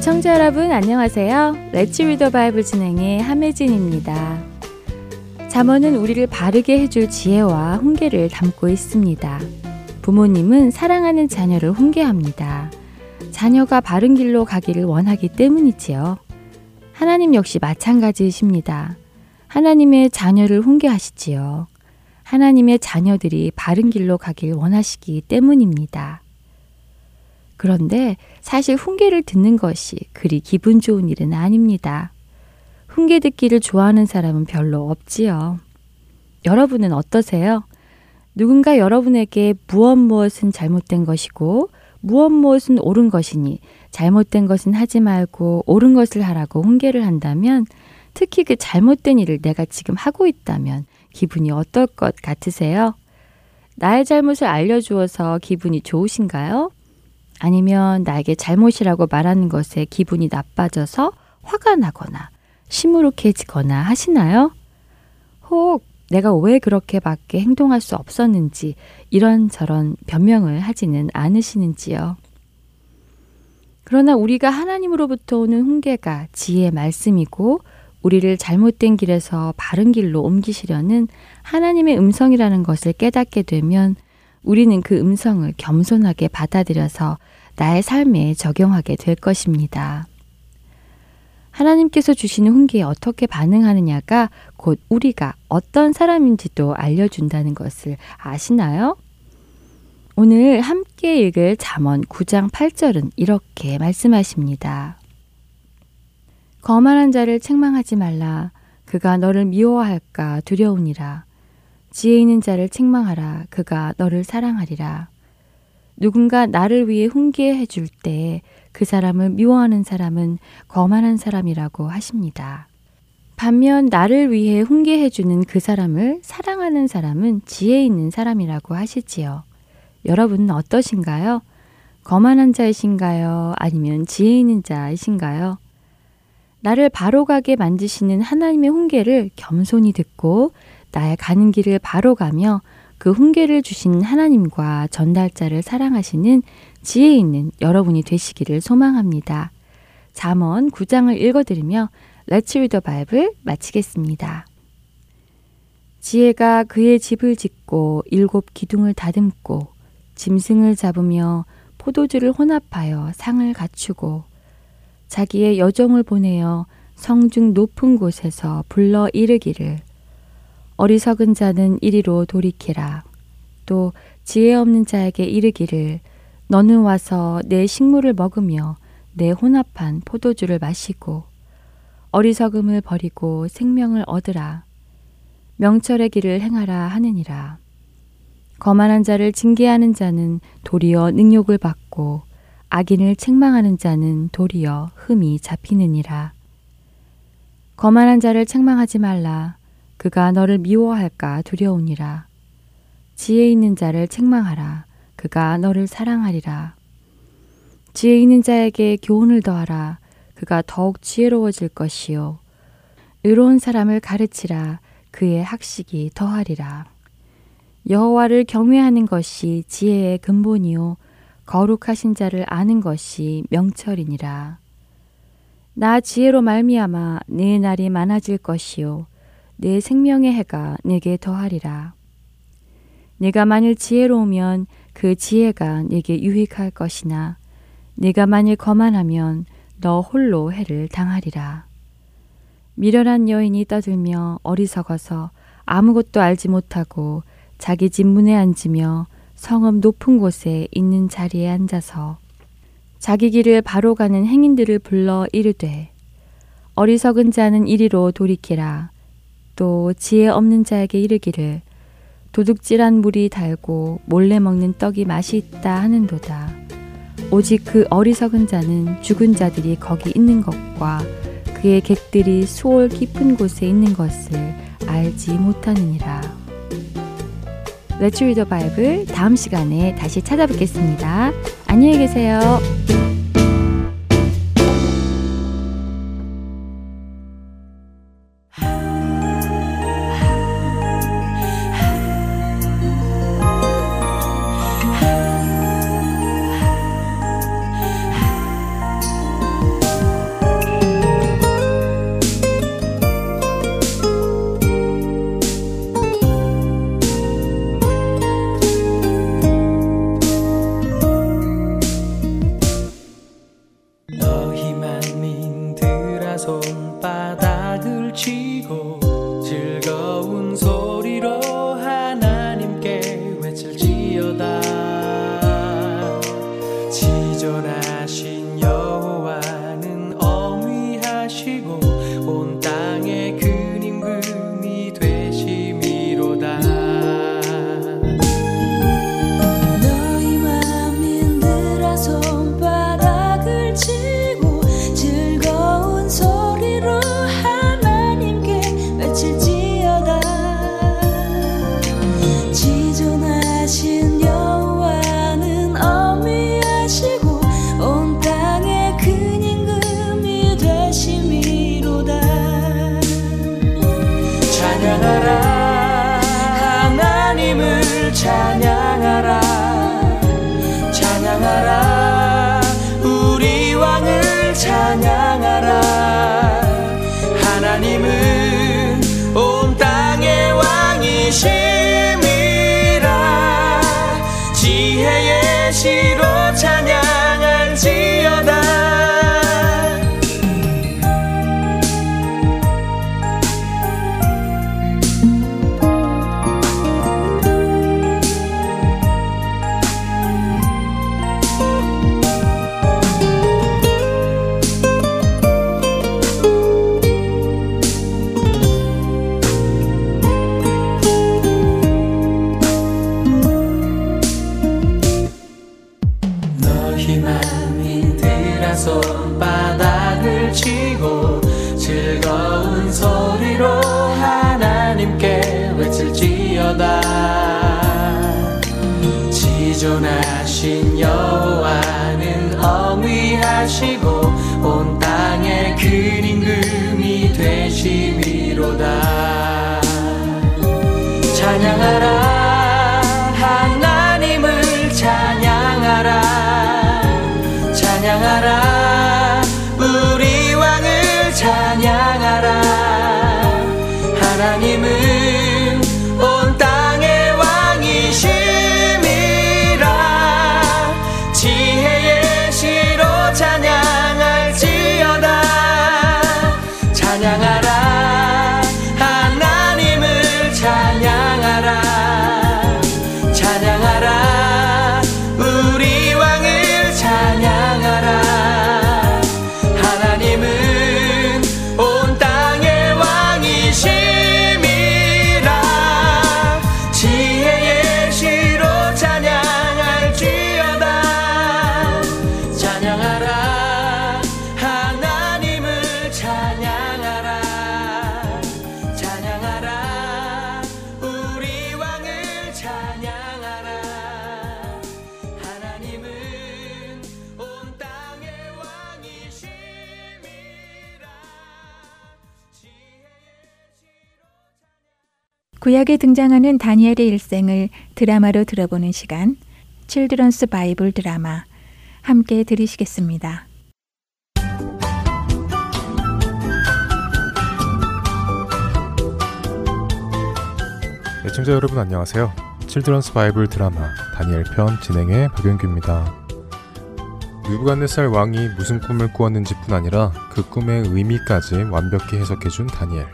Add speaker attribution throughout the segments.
Speaker 1: 애청자 여러분 안녕하세요. 레츠 리더 바이블 진행의 함혜진입니다. 잠언은 우리를 바르게 해줄 지혜와 훈계를 담고 있습니다. 부모님은 사랑하는 자녀를 훈계합니다. 자녀가 바른 길로 가기를 원하기 때문이지요. 하나님 역시 마찬가지이십니다. 하나님의 자녀를 훈계하시지요. 하나님의 자녀들이 바른 길로 가길 원하시기 때문입니다. 그런데 사실 훈계를 듣는 것이 그리 기분 좋은 일은 아닙니다. 훈계 듣기를 좋아하는 사람은 별로 없지요. 여러분은 어떠세요? 누군가 여러분에게 무엇 무엇은 잘못된 것이고 무엇 무엇은 옳은 것이니 잘못된 것은 하지 말고 옳은 것을 하라고 훈계를 한다면 특히 그 잘못된 일을 내가 지금 하고 있다면 기분이 어떨 것 같으세요? 나의 잘못을 알려주어서 기분이 좋으신가요? 아니면 나에게 잘못이라고 말하는 것에 기분이 나빠져서 화가 나거나 시무룩해지거나 하시나요? 혹 내가 왜 그렇게밖에 행동할 수 없었는지 이런저런 변명을 하지는 않으시는지요. 그러나 우리가 하나님으로부터 오는 훈계가 지혜의 말씀이고 우리를 잘못된 길에서 바른 길로 옮기시려는 하나님의 음성이라는 것을 깨닫게 되면 우리는 그 음성을 겸손하게 받아들여서 나의 삶에 적용하게 될 것입니다. 하나님께서 주시는 훈계에 어떻게 반응하느냐가 곧 우리가 어떤 사람인지도 알려준다는 것을 아시나요? 오늘 함께 읽을 잠언 9장 8절은 이렇게 말씀하십니다. 거만한 자를 책망하지 말라. 그가 너를 미워할까 두려우니라. 지혜 있는 자를 책망하라. 그가 너를 사랑하리라. 누군가 나를 위해 훈계해 줄 때 그 사람을 미워하는 사람은 거만한 사람이라고 하십니다. 반면 나를 위해 훈계해 주는 그 사람을 사랑하는 사람은 지혜 있는 사람이라고 하시지요. 여러분은 어떠신가요? 거만한 자이신가요? 아니면 지혜 있는 자이신가요? 나를 바로 가게 만드시는 하나님의 훈계를 겸손히 듣고 나의 가는 길을 바로 가며 그 훈계를 주신 하나님과 전달자를 사랑하시는 지혜 있는 여러분이 되시기를 소망합니다. 잠언 9장을 읽어드리며 Let's Read the Bible 마치겠습니다. 지혜가 그의 집을 짓고 일곱 기둥을 다듬고 짐승을 잡으며 포도주를 혼합하여 상을 갖추고 자기의 여정을 보내어 성중 높은 곳에서 불러 이르기를 어리석은 자는 이리로 돌이키라. 또 지혜 없는 자에게 이르기를 너는 와서 내 식물을 먹으며 내 혼합한 포도주를 마시고 어리석음을 버리고 생명을 얻으라. 명철의 길을 행하라 하느니라. 거만한 자를 징계하는 자는 도리어 능욕을 받고 악인을 책망하는 자는 도리어 흠이 잡히느니라. 거만한 자를 책망하지 말라. 그가 너를 미워할까 두려우니라. 지혜 있는 자를 책망하라. 그가 너를 사랑하리라. 지혜 있는 자에게 교훈을 더하라. 그가 더욱 지혜로워질 것이요. 의로운 사람을 가르치라. 그의 학식이 더하리라. 여호와를 경외하는 것이 지혜의 근본이요. 거룩하신 자를 아는 것이 명철이니라. 나 지혜로 말미암아 내 날이 많아질 것이요. 내 생명의 해가 내게 더하리라. 내가 만일 지혜로우면 그 지혜가 내게 유익할 것이나 내가 만일 거만하면 너 홀로 해를 당하리라.
Speaker 2: 미련한 여인이 떠들며 어리석어서 아무것도 알지 못하고 자기 집 문에 앉으며 성읍 높은 곳에 있는 자리에 앉아서 자기 길을 바로 가는 행인들을 불러 이르되 어리석은 자는 이리로 돌이키라 또 지혜 없는 자에게 이르기를 도둑질한 물이 달고 몰래 먹는 떡이 맛이 있다 하는도다. 오직 그 어리석은 자는 죽은 자들이 거기 있는 것과 그의 객들이 수월 깊은 곳에 있는 것을 알지 못하느니라. Read the Bible 다음 시간에 다시 찾아뵙겠습니다. 안녕히 계세요.
Speaker 3: 구약에 등장하는 다니엘의 일생을 드라마로 들어보는 시간, Children's Bible 드라마 함께 들으시겠습니다.
Speaker 4: 애청자 여러분 안녕하세요. Children's Bible 드라마 다니엘 편 진행의 박영규입니다. 느부갓네살 왕이 무슨 꿈을 꾸었는지뿐 아니라 그 꿈의 의미까지 완벽히 해석해준 다니엘.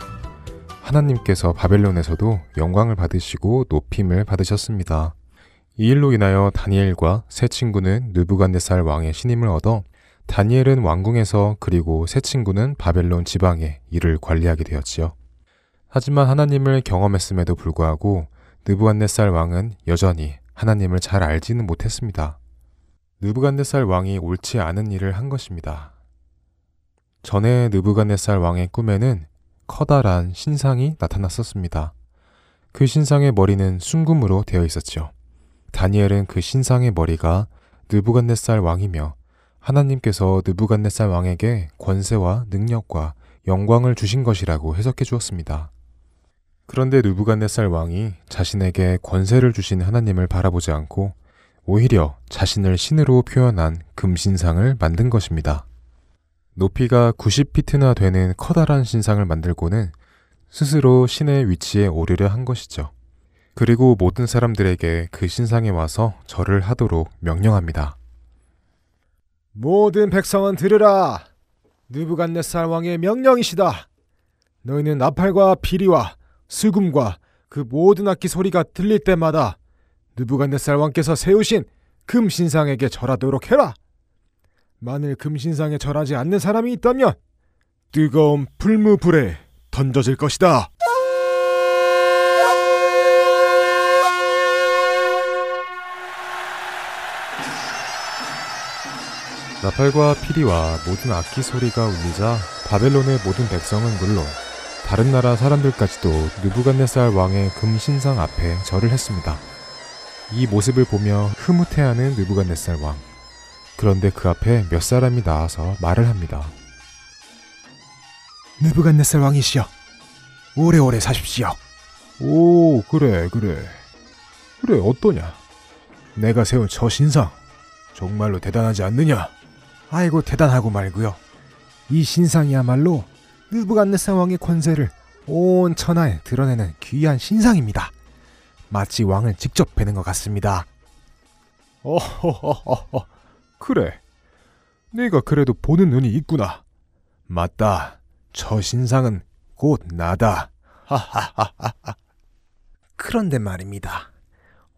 Speaker 4: 하나님께서 바벨론에서도 영광을 받으시고 높임을 받으셨습니다. 이 일로 인하여 다니엘과 세 친구는 느부갓네살 왕의 신임을 얻어 다니엘은 왕궁에서 그리고 세 친구는 바벨론 지방에 일을 관리하게 되었지요. 하지만 하나님을 경험했음에도 불구하고 느부갓네살 왕은 여전히 하나님을 잘 알지는 못했습니다. 느부갓네살 왕이 옳지 않은 일을 한 것입니다. 전에 느부갓네살 왕의 꿈에는 커다란 신상이 나타났었습니다. 그 신상의 머리는 순금으로 되어 있었죠. 다니엘은 그 신상의 머리가 느부갓네살 왕이며 하나님께서 느부갓네살 왕에게 권세와 능력과 영광을 주신 것이라고 해석해 주었습니다. 그런데 느부갓네살 왕이 자신에게 권세를 주신 하나님을 바라보지 않고 오히려 자신을 신으로 표현한 금신상을 만든 것입니다. 높이가 90피트나 되는 커다란 신상을 만들고는 스스로 신의 위치에 오르려 한 것이죠. 그리고 모든 사람들에게 그 신상에 와서 절을 하도록 명령합니다.
Speaker 5: 모든 백성은 들으라. 느부갓네살 왕의 명령이시다. 너희는 나팔과 비리와 수금과 그 모든 악기 소리가 들릴 때마다 느부갓네살 왕께서 세우신 금 신상에게 절하도록 해라. 만일 금신상에 절하지 않는 사람이 있다면 뜨거운 풀무불에 던져질 것이다.
Speaker 4: 나팔과 피리와 모든 악기 소리가 울리자 바벨론의 모든 백성은 물론 다른 나라 사람들까지도 느부갓네살 왕의 금신상 앞에 절을 했습니다. 이 모습을 보며 흐뭇해하는 느부갓네살 왕. 그런데 그 앞에 몇 사람이 나와서 말을 합니다.
Speaker 5: 느부갓네살 왕이시여, 오래오래 사십시오.
Speaker 4: 오, 그래, 그래. 그래, 어떠냐?
Speaker 5: 내가 세운 저 신상, 정말로 대단하지 않느냐? 아이고, 대단하고 말고요. 이 신상이야말로 느부갓네살 왕의 권세를 온 천하에 드러내는 귀한 신상입니다. 마치 왕을 직접 뵈는 것 같습니다.
Speaker 4: 어허허허. 그래. 네가 그래도 보는 눈이 있구나.
Speaker 5: 맞다. 저 신상은 곧 나다. 하하하하하. 그런데 말입니다.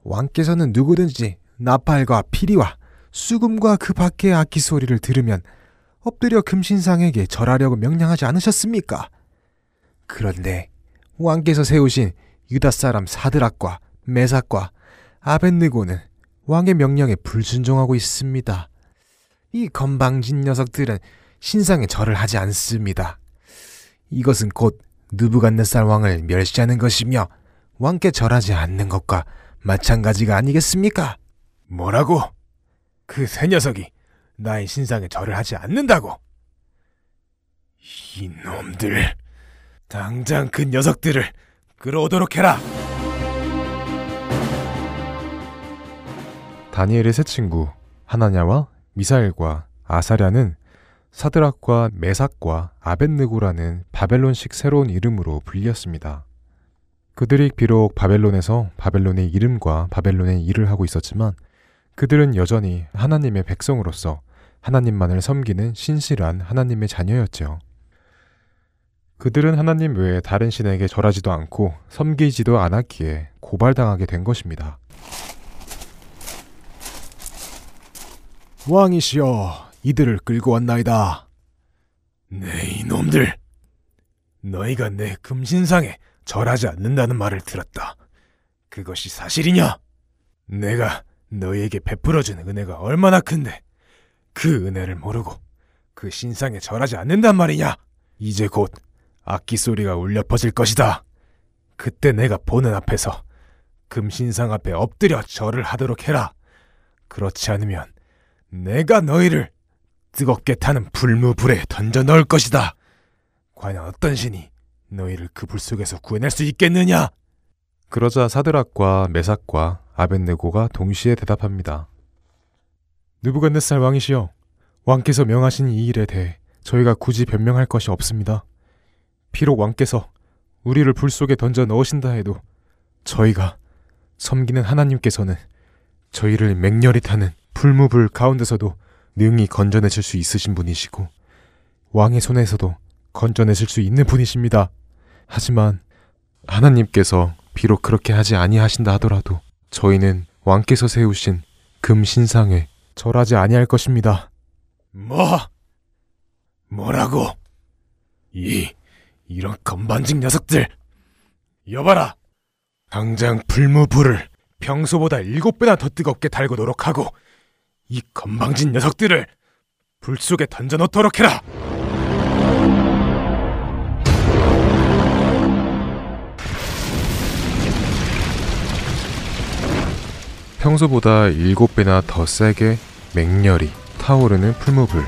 Speaker 5: 왕께서는 누구든지 나팔과 피리와 수금과 그 밖의 악기 소리를 들으면 엎드려 금신상에게 절하려고 명령하지 않으셨습니까? 그런데 왕께서 세우신 유다 사람 사드락과 메삭과 아벤느고는 왕의 명령에 불순종하고 있습니다. 이 건방진 녀석들은 신상에 절을 하지 않습니다. 이것은 곧 느부갓네살 왕을 멸시하는 것이며 왕께 절하지 않는 것과 마찬가지가 아니겠습니까? 뭐라고? 그 새 녀석이 나의 신상에 절을 하지 않는다고? 이놈들, 당장 그 녀석들을 끌어오도록 해라!
Speaker 4: 다니엘의 세 친구 하나냐와 미사엘과 아사랴는 사드락과 메삭과 아벤느고라는 바벨론식 새로운 이름으로 불렸습니다. 그들이 비록 바벨론에서 바벨론의 이름과 바벨론의 일을 하고 있었지만 그들은 여전히 하나님의 백성으로서 하나님만을 섬기는 신실한 하나님의 자녀였죠. 그들은 하나님 외에 다른 신에게 절하지도 않고 섬기지도 않았기에 고발당하게 된 것입니다.
Speaker 5: 왕이시여, 이들을 끌고 왔나이다. 네 이놈들, 너희가 내 금신상에 절하지 않는다는 말을 들었다. 그것이 사실이냐? 내가 너희에게 베풀어준 은혜가 얼마나 큰데 그 은혜를 모르고 그 신상에 절하지 않는단 말이냐? 이제 곧 악기 소리가 울려 퍼질 것이다. 그때 내가 보는 앞에서 금신상 앞에 엎드려 절을 하도록 해라. 그렇지 않으면 내가 너희를 뜨겁게 타는 불무불에 던져 넣을 것이다. 과연 어떤 신이 너희를 그 불 속에서 구해낼 수 있겠느냐?
Speaker 4: 그러자 사드락과 메삭과 아벤네고가 동시에 대답합니다. 느부갓네살 왕이시여, 왕께서 명하신 이 일에 대해 저희가 굳이 변명할 것이 없습니다. 비록 왕께서 우리를 불 속에 던져 넣으신다 해도 저희가 섬기는 하나님께서는 저희를 맹렬히 타는 불무불 가운데서도 능히 건져내실 수 있으신 분이시고 왕의 손에서도 건져내실 수 있는 분이십니다. 하지만 하나님께서 비록 그렇게 하지 아니하신다 하더라도 저희는 왕께서 세우신 금 신상에 절하지 아니할 것입니다.
Speaker 5: 뭐? 뭐라고? 이 이런 건반직 녀석들. 여봐라. 당장 풀무불을 평소보다 일곱 배나 더 뜨겁게 달고 노력하고 이 건방진 녀석들을 불 속에 던져놓도록 해라.
Speaker 4: 평소보다 일곱 배나 더 세게 맹렬히 타오르는 풀무불.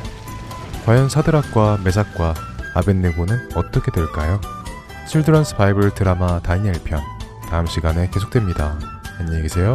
Speaker 4: 과연 사드락과 메삭과 아벤네고는 어떻게 될까요? 칠드런스 바이블 드라마 다니엘 편 다음 시간에 계속됩니다. 안녕히 계세요.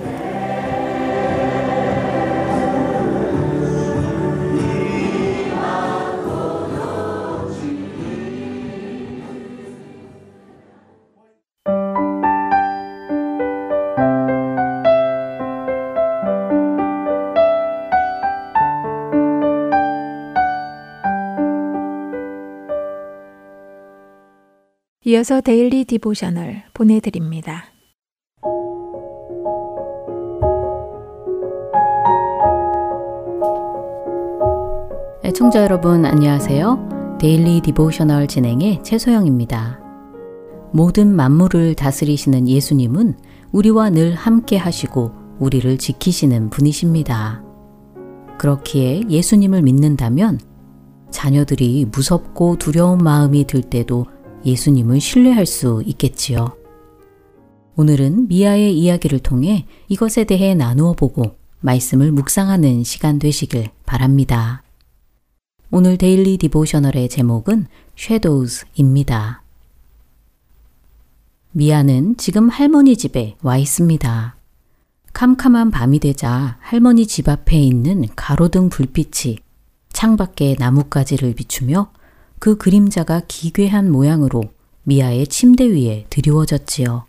Speaker 3: 이어서 Daily Devotional 보내드립니다.
Speaker 6: 애청자 여러분 안녕하세요. Daily Devotional 진행의 최소영입니다. 모든 만물을 다스리시는 예수님은 우리와 늘 함께 하시고 우리를 지키시는 분이십니다. 그렇기에 예수님을 믿는다면 자녀들이 무섭고 두려운 마음이 들 때도 예수님을 신뢰할 수 있겠지요. 오늘은 미아의 이야기를 통해 이것에 대해 나누어 보고 말씀을 묵상하는 시간 되시길 바랍니다. 오늘 Daily Devotional의 제목은 Shadows입니다. 미아는 지금 할머니 집에 와 있습니다. 캄캄한 밤이 되자 할머니 집 앞에 있는 가로등 불빛이 창밖에 나뭇가지를 비추며 그 그림자가 기괴한 모양으로 미아의 침대 위에 드리워졌지요.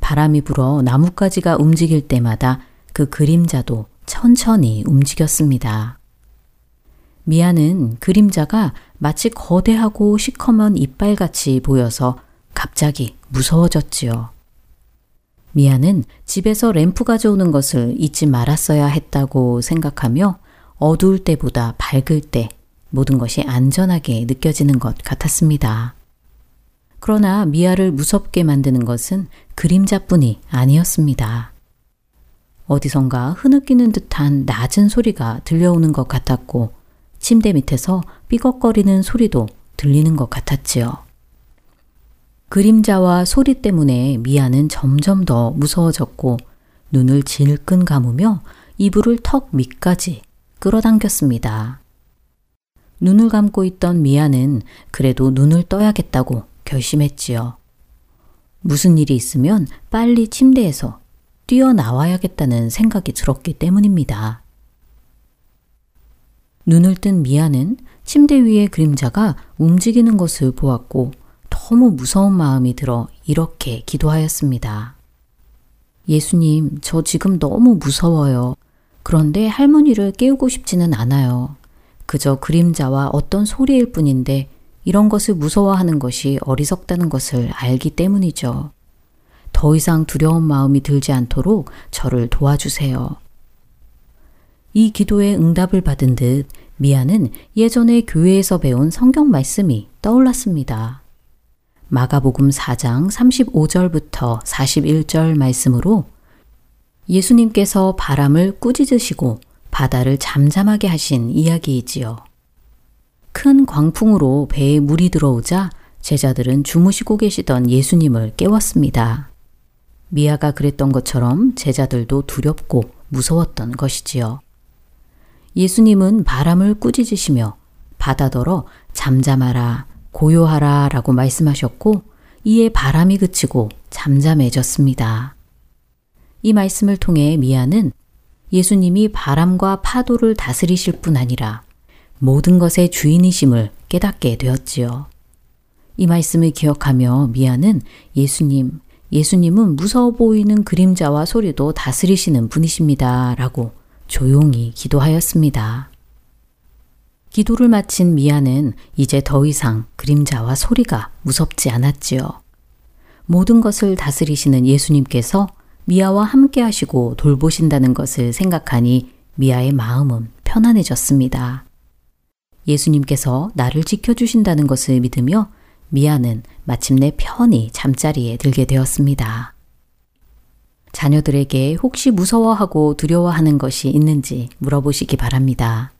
Speaker 6: 바람이 불어 나뭇가지가 움직일 때마다 그 그림자도 천천히 움직였습니다. 미아는 그림자가 마치 거대하고 시커먼 이빨같이 보여서 갑자기 무서워졌지요. 미아는 집에서 램프 가져오는 것을 잊지 말았어야 했다고 생각하며 어두울 때보다 밝을 때 모든 것이 안전하게 느껴지는 것 같았습니다. 그러나 미아를 무섭게 만드는 것은 그림자뿐이 아니었습니다. 어디선가 흐느끼는 듯한 낮은 소리가 들려오는 것 같았고 침대 밑에서 삐걱거리는 소리도 들리는 것 같았지요. 그림자와 소리 때문에 미아는 점점 더 무서워졌고 눈을 질끈 감으며 이불을 턱 밑까지 끌어당겼습니다. 눈을 감고 있던 미아는 그래도 눈을 떠야겠다고 결심했지요. 무슨 일이 있으면 빨리 침대에서 뛰어나와야겠다는 생각이 들었기 때문입니다. 눈을 뜬 미아는 침대 위의 그림자가 움직이는 것을 보았고 너무 무서운 마음이 들어 이렇게 기도하였습니다. 예수님, 저 지금 너무 무서워요. 그런데 할머니를 깨우고 싶지는 않아요. 그저 그림자와 어떤 소리일 뿐인데 이런 것을 무서워하는 것이 어리석다는 것을 알기 때문이죠. 더 이상 두려운 마음이 들지 않도록 저를 도와주세요. 이 기도에 응답을 받은 듯 미아는 예전에 교회에서 배운 성경 말씀이 떠올랐습니다. 마가복음 4장 35절부터 41절 말씀으로 예수님께서 바람을 꾸짖으시고 바다를 잠잠하게 하신 이야기이지요. 큰 광풍으로 배에 물이 들어오자 제자들은 주무시고 계시던 예수님을 깨웠습니다. 미아가 그랬던 것처럼 제자들도 두렵고 무서웠던 것이지요. 예수님은 바람을 꾸짖으시며 바다더러 잠잠하라, 고요하라 라고 말씀하셨고 이에 바람이 그치고 잠잠해졌습니다. 이 말씀을 통해 미아는 예수님이 바람과 파도를 다스리실 뿐 아니라 모든 것의 주인이심을 깨닫게 되었지요. 이 말씀을 기억하며 미아는 예수님, 예수님은 무서워 보이는 그림자와 소리도 다스리시는 분이십니다. 라고 조용히 기도하였습니다. 기도를 마친 미아는 이제 더 이상 그림자와 소리가 무섭지 않았지요. 모든 것을 다스리시는 예수님께서 미아와 함께 하시고 돌보신다는 것을 생각하니 미아의 마음은 편안해졌습니다. 예수님께서 나를 지켜주신다는 것을 믿으며 미아는 마침내 편히 잠자리에 들게 되었습니다. 자녀들에게 혹시 무서워하고 두려워하는 것이 있는지 물어보시기 바랍니다.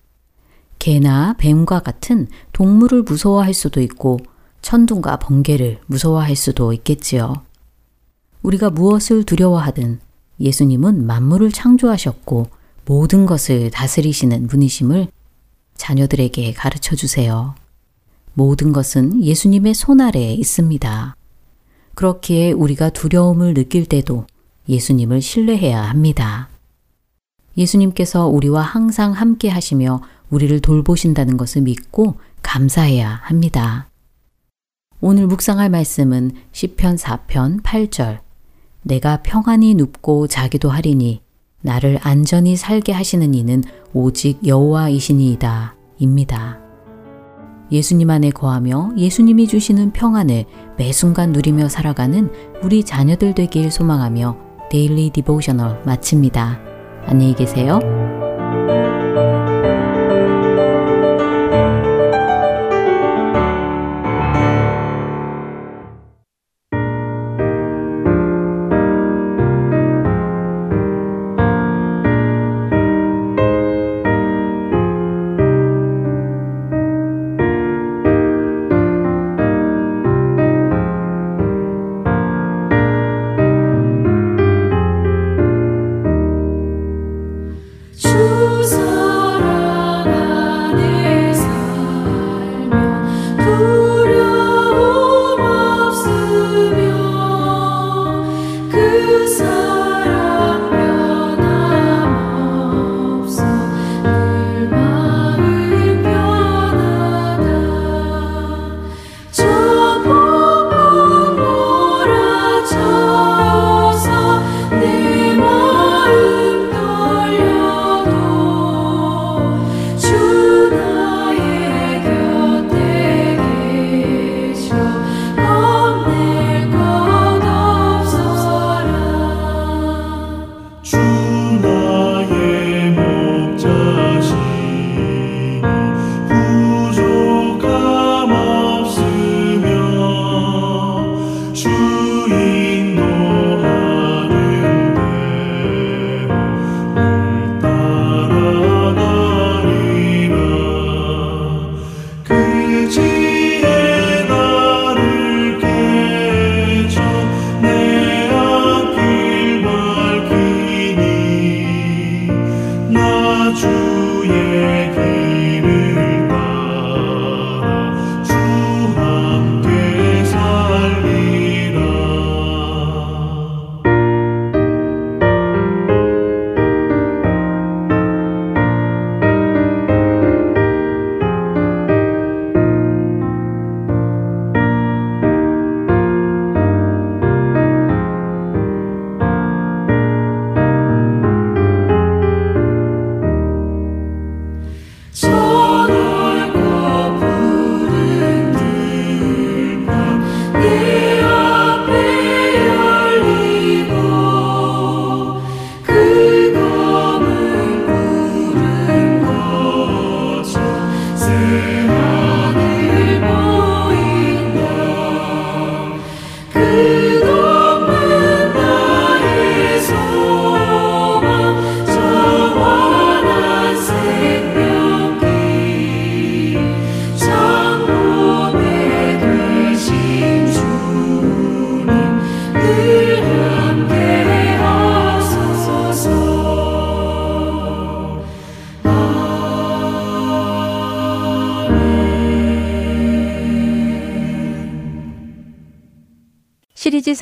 Speaker 6: 개나 뱀과 같은 동물을 무서워할 수도 있고 천둥과 번개를 무서워할 수도 있겠지요. 우리가 무엇을 두려워하든 예수님은 만물을 창조하셨고 모든 것을 다스리시는 분이심을 자녀들에게 가르쳐 주세요. 모든 것은 예수님의 손 아래에 있습니다. 그렇기에 우리가 두려움을 느낄 때도 예수님을 신뢰해야 합니다. 예수님께서 우리와 항상 함께 하시며 우리를 돌보신다는 것을 믿고 감사해야 합니다. 오늘 묵상할 말씀은 시편 4편 8절 내가 평안히 눕고 자기도 하리니 나를 안전히 살게 하시는 이는 오직 여호와이시니이다. 입니다. 예수님 안에 거하며 예수님이 주시는 평안을 매 순간 누리며 살아가는 우리 자녀들 되길 소망하며 Daily Devotional 마칩니다. 안녕히 계세요.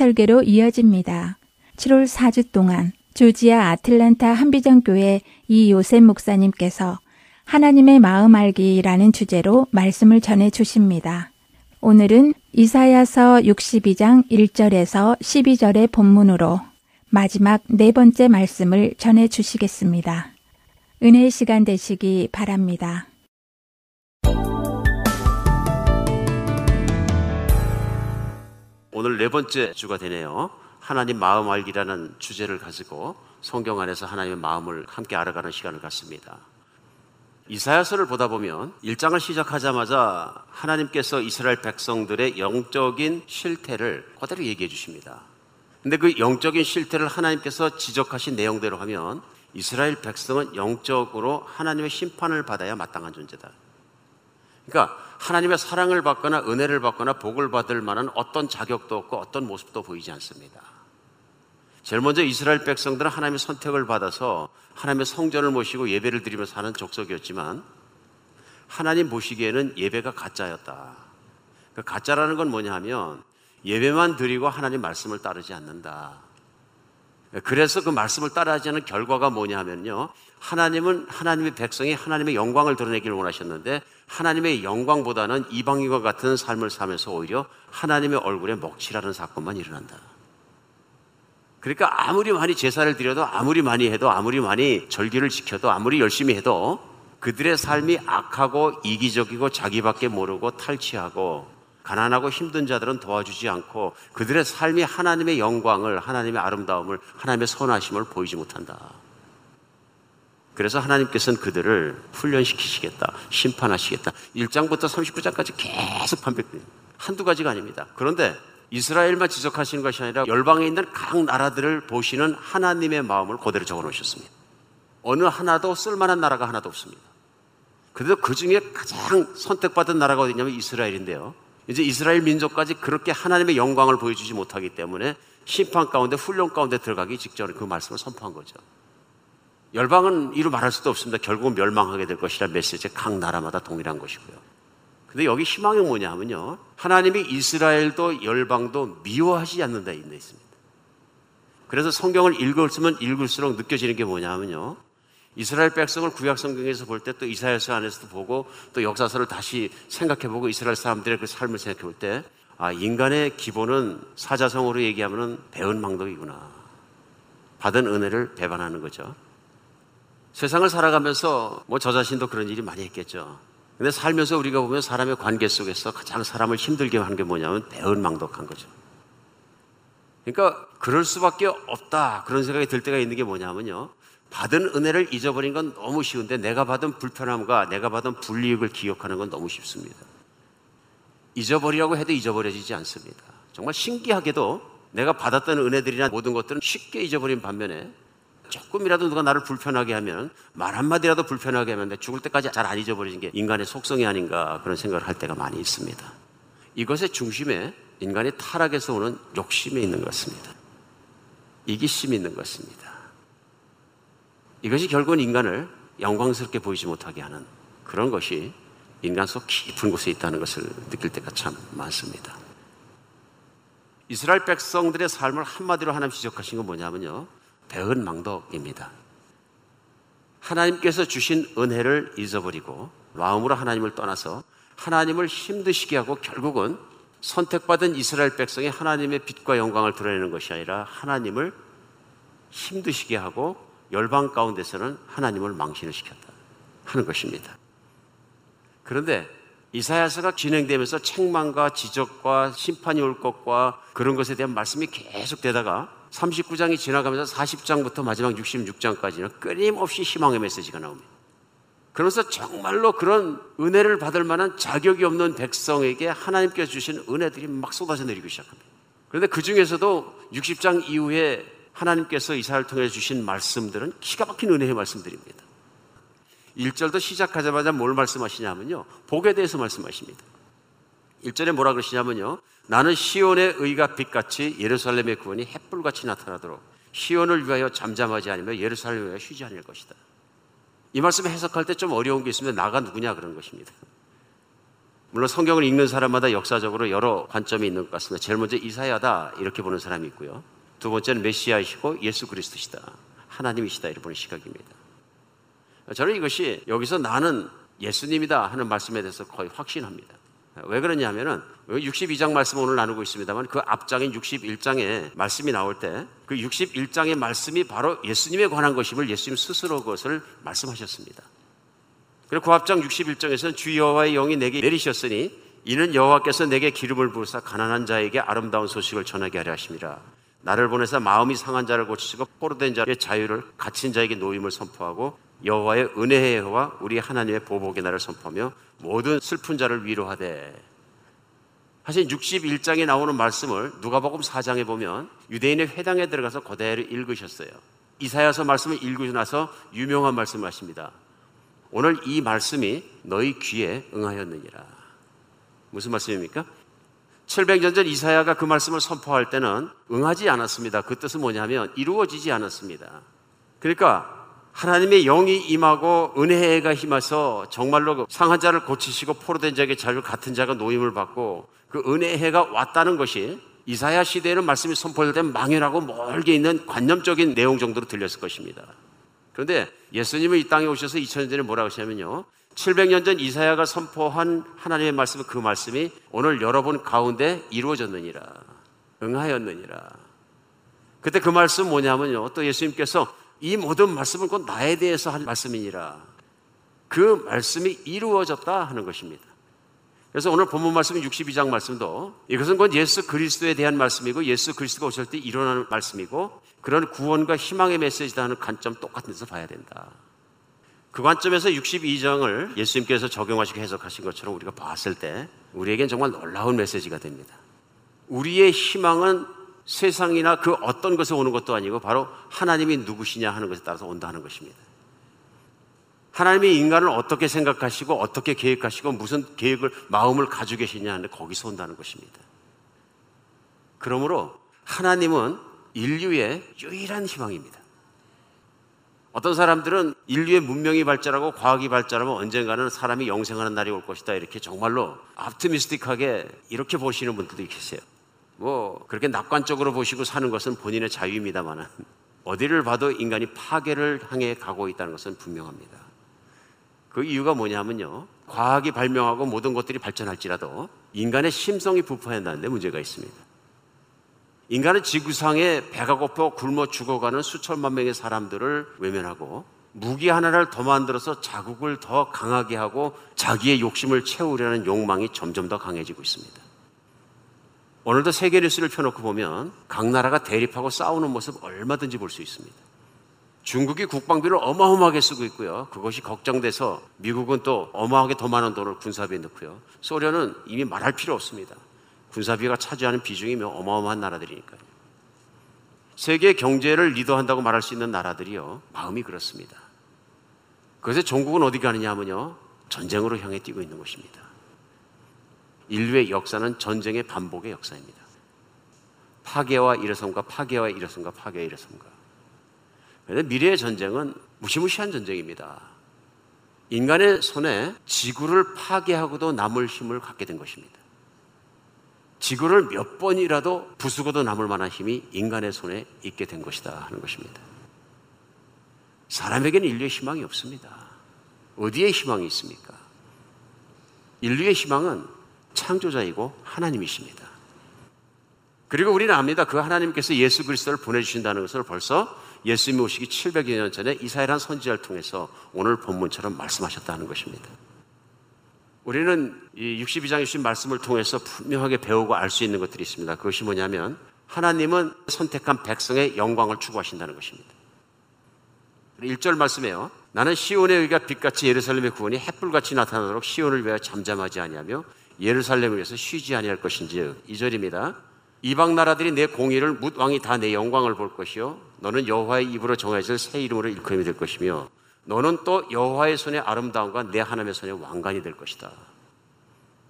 Speaker 3: 설계로 이어집니다. 7월 4주 동안 조지아 아틀란타 한비전교회 이 요셉 목사님께서 하나님의 마음 알기라는 주제로 말씀을 전해 주십니다. 오늘은 이사야서 62장 1절에서 12절의 본문으로 마지막 네 번째 말씀을 전해 주시겠습니다. 은혜의 시간 되시기 바랍니다.
Speaker 7: 오늘 네 번째 주가 되네요. 하나님 마음 알기라는 주제를 가지고 성경 안에서 하나님의 마음을 함께 알아가는 시간을 갖습니다. 이사야서를 보다 보면 1장을 시작하자마자 하나님께서 이스라엘 백성들의 영적인 실태를 그대로 얘기해 주십니다. 근데 그 영적인 실태를 하나님께서 지적하신 내용대로 하면 이스라엘 백성은 영적으로 하나님의 심판을 받아야 마땅한 존재다. 그러니까 하나님의 사랑을 받거나 은혜를 받거나 복을 받을 만한 어떤 자격도 없고 어떤 모습도 보이지 않습니다. 제일 먼저 이스라엘 백성들은 하나님의 선택을 받아서 하나님의 성전을 모시고 예배를 드리며 사는 족속이었지만 하나님 보시기에는 예배가 가짜였다. 그 가짜라는 건 뭐냐 하면 예배만 드리고 하나님 말씀을 따르지 않는다. 그래서 그 말씀을 따라하지 않는 결과가 뭐냐 하면요. 하나님은 하나님의 백성이 하나님의 영광을 드러내기를 원하셨는데 하나님의 영광보다는 이방인과 같은 삶을 살면서 오히려 하나님의 얼굴에 먹칠하는 사건만 일어난다. 그러니까 아무리 많이 제사를 드려도 아무리 많이 해도 아무리 많이 절기를 지켜도 아무리 열심히 해도 그들의 삶이 악하고 이기적이고 자기밖에 모르고 탈취하고 가난하고 힘든 자들은 도와주지 않고 그들의 삶이 하나님의 영광을 하나님의 아름다움을 하나님의 선하심을 보이지 못한다. 그래서 하나님께서는 그들을 훈련시키시겠다. 심판하시겠다. 1장부터 39장까지 계속 반복됩니다. 한두 가지가 아닙니다. 그런데 이스라엘만 지적하시는 것이 아니라 열방에 있는 각 나라들을 보시는 하나님의 마음을 그대로 적어 놓으셨습니다. 어느 하나도 쓸만한 나라가 하나도 없습니다. 그래도 그 중에 가장 선택받은 나라가 어디냐면 이스라엘인데요. 이제 이스라엘 민족까지 그렇게 하나님의 영광을 보여주지 못하기 때문에 심판 가운데 훈련 가운데 들어가기 직전에 그 말씀을 선포한 거죠. 열방은 이루 말할 수도 없습니다. 결국은 멸망하게 될 것이라 메시지 각 나라마다 동일한 것이고요. 근데 여기 희망이 뭐냐 하면요. 하나님이 이스라엘도 열방도 미워하지 않는다 이 있습니다. 그래서 성경을 읽을수면 읽을수록 느껴지는 게 뭐냐 하면요. 이스라엘 백성을 구약 성경에서 볼 때 또 이사야서 안에서도 보고 또 역사서를 다시 생각해 보고 이스라엘 사람들의 그 삶을 생각해 볼 때 아, 인간의 기본은 사자성어로 얘기하면은 배은 망덕이구나. 받은 은혜를 배반하는 거죠. 세상을 살아가면서 뭐 저 자신도 그런 일이 많이 했겠죠. 근데 살면서 우리가 보면 사람의 관계 속에서 가장 사람을 힘들게 하는 게 뭐냐면 배은망덕한 거죠. 그러니까 그럴 수밖에 없다 그런 생각이 들 때가 있는 게 뭐냐면요. 받은 은혜를 잊어버린 건 너무 쉬운데 내가 받은 불편함과 내가 받은 불이익을 기억하는 건 너무 쉽습니다. 잊어버리라고 해도 잊어버려지지 않습니다. 정말 신기하게도 내가 받았던 은혜들이나 모든 것들은 쉽게 잊어버린 반면에 조금이라도 누가 나를 불편하게 하면 말 한마디라도 불편하게 하면 내 죽을 때까지 잘 안 잊어버리는 게 인간의 속성이 아닌가 그런 생각을 할 때가 많이 있습니다. 이것의 중심에 인간의 타락에서 오는 욕심이 있는 것 같습니다. 이기심이 있는 것 같습니다. 이것이 결국은 인간을 영광스럽게 보이지 못하게 하는 그런 것이 인간 속 깊은 곳에 있다는 것을 느낄 때가 참 많습니다. 이스라엘 백성들의 삶을 한마디로 하나님 지적하신 건 뭐냐면요. 배은망덕입니다. 하나님께서 주신 은혜를 잊어버리고 마음으로 하나님을 떠나서 하나님을 힘드시게 하고 결국은 선택받은 이스라엘 백성이 하나님의 빛과 영광을 드러내는 것이 아니라 하나님을 힘드시게 하고 열방 가운데서는 하나님을 망신을 시켰다 하는 것입니다. 그런데 이사야서가 진행되면서 책망과 지적과 심판이 올 것과 그런 것에 대한 말씀이 계속 되다가 39장이 지나가면서 40장부터 마지막 66장까지는 끊임없이 희망의 메시지가 나옵니다. 그러면서 정말로 그런 은혜를 받을 만한 자격이 없는 백성에게 하나님께서 주신 은혜들이 막 쏟아져 내리기 시작합니다. 그런데 그 중에서도 60장 이후에 하나님께서 이사를 통해 주신 말씀들은 기가 막힌 은혜의 말씀들입니다. 1절도 시작하자마자 뭘 말씀하시냐면요. 복에 대해서 말씀하십니다. 1절에 뭐라 그러시냐면요. 나는 시온의 의가 빛같이 예루살렘의 구원이 햇불같이 나타나도록 시온을 위하여 잠잠하지 않으며 예루살렘을 위하여 쉬지 않을 것이다. 이 말씀을 해석할 때 좀 어려운 게 있으면 나가 누구냐 그런 것입니다. 물론 성경을 읽는 사람마다 역사적으로 여러 관점이 있는 것 같습니다. 제일 먼저 이사야다 이렇게 보는 사람이 있고요. 두 번째는 메시아이시고 예수 그리스도시다. 하나님이시다 이렇게 보는 시각입니다. 저는 이것이 여기서 나는 예수님이다 하는 말씀에 대해서 거의 확신합니다. 왜 그러냐면은 62장 말씀 오늘 나누고 있습니다만 그 앞장인 61장에 말씀이 나올 때 그 61장의 말씀이 바로 예수님에 관한 것임을 예수님 스스로 그것을 말씀하셨습니다. 그리고 그 앞장 61장에서는 주 여호와의 영이 내게 내리셨으니 이는 여호와께서 내게 기름을 부으사 가난한 자에게 아름다운 소식을 전하게 하려 하심이라. 나를 보내사 마음이 상한 자를 고치시고 포로된 자의 자유를 갇힌 자에게 노임을 선포하고 여호와의 은혜의 여호와 우리 하나님의 보복의 날을 선포하며 모든 슬픈 자를 위로하되 사실 61장에 나오는 말씀을 누가복음 4장에 보면 유대인의 회당에 들어가서 그대로 읽으셨어요. 이사야서 말씀을 읽으고 나서 유명한 말씀을 하십니다. 오늘 이 말씀이 너희 귀에 응하였느니라. 무슨 말씀입니까? 700년 전 이사야가 그 말씀을 선포할 때는 응하지 않았습니다. 그 뜻은 뭐냐면 이루어지지 않았습니다. 그러니까 하나님의 영이 임하고 은혜가 힘해서 정말로 그 상한 자를 고치시고 포로된 자에게 자유 같은 자가 노임을 받고 그 은혜가 왔다는 것이 이사야 시대에는 말씀이 선포될 때 망연하고 멀게 있는 관념적인 내용 정도로 들렸을 것입니다. 그런데 예수님은 이 땅에 오셔서 2000년 전에 뭐라고 하시냐면요. 700년 전 이사야가 선포한 하나님의 말씀, 그 말씀이 오늘 여러분 가운데 이루어졌느니라. 응하였느니라. 그때 그 말씀 뭐냐면요. 또 예수님께서 이 모든 말씀은 곧 나에 대해서 한 말씀이니라. 그 말씀이 이루어졌다 하는 것입니다. 그래서 오늘 본문 말씀 62장 말씀도 이것은 곧 예수 그리스도에 대한 말씀이고 예수 그리스도가 오실 때 일어나는 말씀이고 그런 구원과 희망의 메시지다 하는 관점 똑같은 데서 봐야 된다. 그 관점에서 62장을 예수님께서 적용하시고 해석하신 것처럼 우리가 봤을 때 우리에겐 정말 놀라운 메시지가 됩니다. 우리의 희망은 세상이나 그 어떤 것에 오는 것도 아니고 바로 하나님이 누구시냐 하는 것에 따라서 온다는 것입니다. 하나님이 인간을 어떻게 생각하시고 어떻게 계획하시고 무슨 계획을 마음을 가지고 계시냐 하는데 거기서 온다는 것입니다. 그러므로 하나님은 인류의 유일한 희망입니다. 어떤 사람들은 인류의 문명이 발전하고 과학이 발전하면 언젠가는 사람이 영생하는 날이 올 것이다. 이렇게 정말로 앞트미스틱하게 이렇게 보시는 분들도 계세요. 뭐 그렇게 낙관적으로 보시고 사는 것은 본인의 자유입니다만은 어디를 봐도 인간이 파괴를 향해 가고 있다는 것은 분명합니다. 그 이유가 뭐냐면요. 과학이 발명하고 모든 것들이 발전할지라도 인간의 심성이 부패한다는 데 문제가 있습니다. 인간은 지구상에 배가 고파 굶어 죽어가는 수천만 명의 사람들을 외면하고 무기 하나를 더 만들어서 자국을 더 강하게 하고 자기의 욕심을 채우려는 욕망이 점점 더 강해지고 있습니다. 오늘도 세계 뉴스를 펴놓고 보면 각 나라가 대립하고 싸우는 모습 얼마든지 볼 수 있습니다. 중국이 국방비를 어마어마하게 쓰고 있고요. 그것이 걱정돼서 미국은 또 어마하게 더 많은 돈을 군사비에 넣고요. 소련은 이미 말할 필요 없습니다. 군사비가 차지하는 비중이 어마어마한 나라들이니까요. 세계 경제를 리더한다고 말할 수 있는 나라들이요. 마음이 그렇습니다. 그래서 종국은 어디 가느냐 하면요. 전쟁으로 향해 뛰고 있는 것입니다. 인류의 역사는 전쟁의 반복의 역사입니다. 파괴와 일어섬과 파괴와 일어섬과 파괴와 일어섬과. 그런데 미래의 전쟁은 무시무시한 전쟁입니다. 인간의 손에 지구를 파괴하고도 남을 힘을 갖게 된 것입니다. 지구를 몇 번이라도 부수고도 남을 만한 힘이 인간의 손에 있게 된 것이다 하는 것입니다. 사람에게는 인류의 희망이 없습니다. 어디에 희망이 있습니까? 인류의 희망은 창조자이고 하나님이십니다. 그리고 우리는 압니다. 그 하나님께서 예수 그리스도를 보내주신다는 것을 벌써 예수님이 오시기 700여 년 전에 이사야란 선지자를 통해서 오늘 본문처럼 말씀하셨다는 것입니다. 우리는 이 62장에 주신 말씀을 통해서 분명하게 배우고 알 수 있는 것들이 있습니다. 그것이 뭐냐면 하나님은 선택한 백성의 영광을 추구하신다는 것입니다. 1절 말씀에요. 나는 시온의 의가 빛같이 예루살렘의 구원이 햇불같이 나타나도록 시온을 위하여 잠잠하지 아니하며 예루살렘을 위해서 쉬지 아니할 것인지 2절입니다. 이방 나라들이 내 공의를 묻 왕이 다 내 영광을 볼 것이요 너는 여호와의 입으로 정해질 새 이름으로 일컬음이 될 것이며 너는 또 여호와의 손의 아름다움과 내 하나님의 손의 왕관이 될 것이다.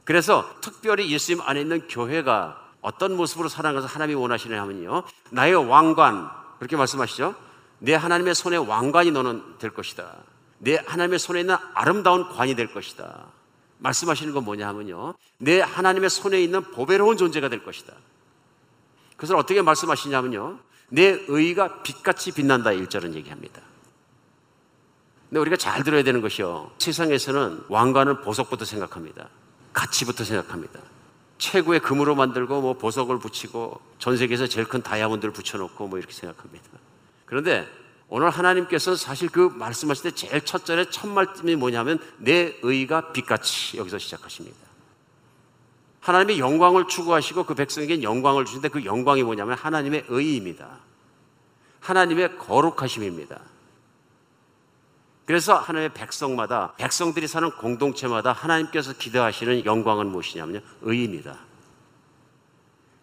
Speaker 7: 그래서 특별히 예수님 안에 있는 교회가 어떤 모습으로 살아가서 하나님이 원하시냐 하면요. 나의 왕관 그렇게 말씀하시죠. 내 하나님의 손의 왕관이 너는 될 것이다. 내 하나님의 손에 있는 아름다운 관이 될 것이다. 말씀하시는 건 뭐냐 하면요. 내 하나님의 손에 있는 보배로운 존재가 될 것이다. 그것을 어떻게 말씀하시냐면요. 내 의가 빛같이 빛난다. 1절은 얘기합니다. 근데 우리가 잘 들어야 되는 것이요. 세상에서는 왕관은 보석부터 생각합니다. 가치부터 생각합니다. 최고의 금으로 만들고 뭐 보석을 붙이고 전 세계에서 제일 큰 다이아몬드를 붙여놓고 뭐 이렇게 생각합니다. 그런데 오늘 하나님께서 사실 그 말씀하실 때 제일 첫 절에 첫 말씀이 뭐냐면 내 의가 빛같이 여기서 시작하십니다. 하나님의 영광을 추구하시고 그 백성에게 영광을 주신데 그 영광이 뭐냐면 하나님의 의입니다. 하나님의 거룩하심입니다. 그래서 하나님의 백성마다 백성들이 사는 공동체마다 하나님께서 기대하시는 영광은 무엇이냐면요. 의입니다.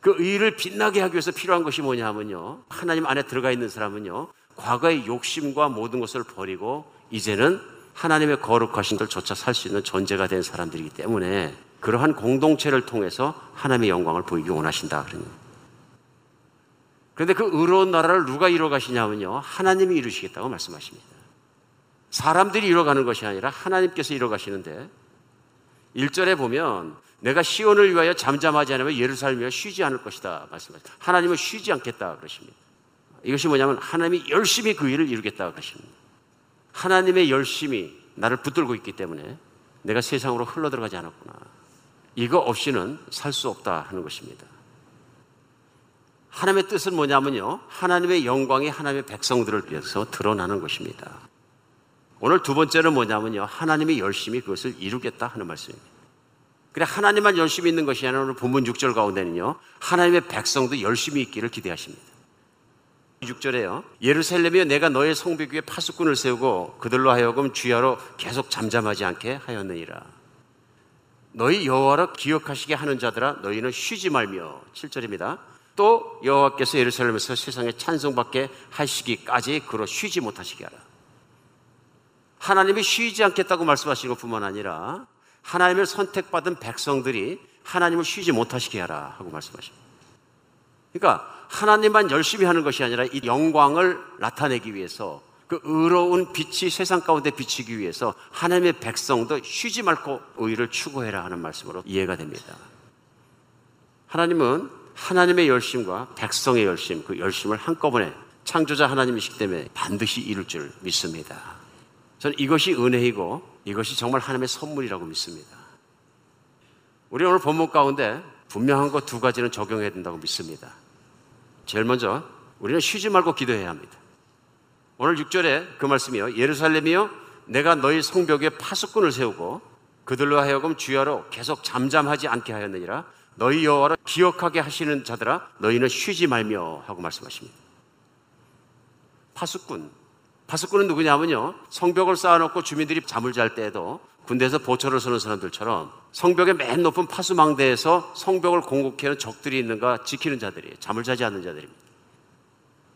Speaker 7: 그 의를 빛나게 하기 위해서 필요한 것이 뭐냐 하면요. 하나님 안에 들어가 있는 사람은요. 과거의 욕심과 모든 것을 버리고 이제는 하나님의 거룩하신 걸 조차 살 수 있는 존재가 된 사람들이기 때문에 그러한 공동체를 통해서 하나님의 영광을 보이기 원하신다. 그러니. 그런데 그 의로운 나라를 누가 이뤄 가시냐면요. 하나님이 이루시겠다고 말씀하십니다. 사람들이 이뤄가는 것이 아니라 하나님께서 이뤄 가시는데 1절에 보면 내가 시온을 위하여 잠잠하지 않으면 예루살렘이 쉬지 않을 것이다 말씀하십니다. 하나님은 쉬지 않겠다 그러십니다. 이것이 뭐냐면 하나님이 열심히 그 일을 이루겠다 그러십니다. 하나님의 열심이 나를 붙들고 있기 때문에 내가 세상으로 흘러들어가지 않았구나. 이거 없이는 살 수 없다 하는 것입니다. 하나님의 뜻은 뭐냐면요. 하나님의 영광이 하나님의 백성들을 위해서 드러나는 것입니다. 오늘 두 번째는 뭐냐면요. 하나님이 열심히 그것을 이루겠다 하는 말씀입니다. 그래 하나님만 열심히 있는 것이 아니라 오늘 본문 6절 가운데는요. 하나님의 백성도 열심히 있기를 기대하십니다. 6절에요. 예루살렘이여 내가 너의 성벽 위에 파수꾼을 세우고 그들로 하여금 주야로 계속 잠잠하지 않게 하였느니라. 너희 여호와를 기억하시게 하는 자들아 너희는 쉬지 말며 7절입니다. 또 여호와께서 예루살렘에서 세상에 찬송받게 하시기까지 그로 쉬지 못하시게 하라. 하나님이 쉬지 않겠다고 말씀하시는 것뿐만 아니라 하나님을 선택받은 백성들이 하나님을 쉬지 못하시게 하라 하고 말씀하십니다. 그러니까 하나님만 열심히 하는 것이 아니라 이 영광을 나타내기 위해서 그 의로운 빛이 세상 가운데 비치기 위해서 하나님의 백성도 쉬지 말고 의를 추구해라 하는 말씀으로 이해가 됩니다. 하나님은 하나님의 열심과 백성의 열심, 그 열심을 한꺼번에 창조자 하나님이시기 때문에 반드시 이룰 줄 믿습니다. 저는 이것이 은혜이고 이것이 정말 하나님의 선물이라고 믿습니다. 우리 오늘 본문 가운데 분명한 것 두 가지는 적용해야 된다고 믿습니다. 제일 먼저 우리는 쉬지 말고 기도해야 합니다. 오늘 6절에 그 말씀이요. 예루살렘이요. 내가 너희 성벽에 파수꾼을 세우고 그들로 하여금 주야로 계속 잠잠하지 않게 하였느니라. 너희 여호와를 기억하게 하시는 자들아 너희는 쉬지 말며 하고 말씀하십니다. 파수꾼. 파수꾼은 누구냐면요. 성벽을 쌓아놓고 주민들이 잠을 잘 때에도 군대에서 보초를 서는 사람들처럼 성벽의 맨 높은 파수망대에서 성벽을 공격해는 적들이 있는가 지키는 자들이에요. 잠을 자지 않는 자들입니다.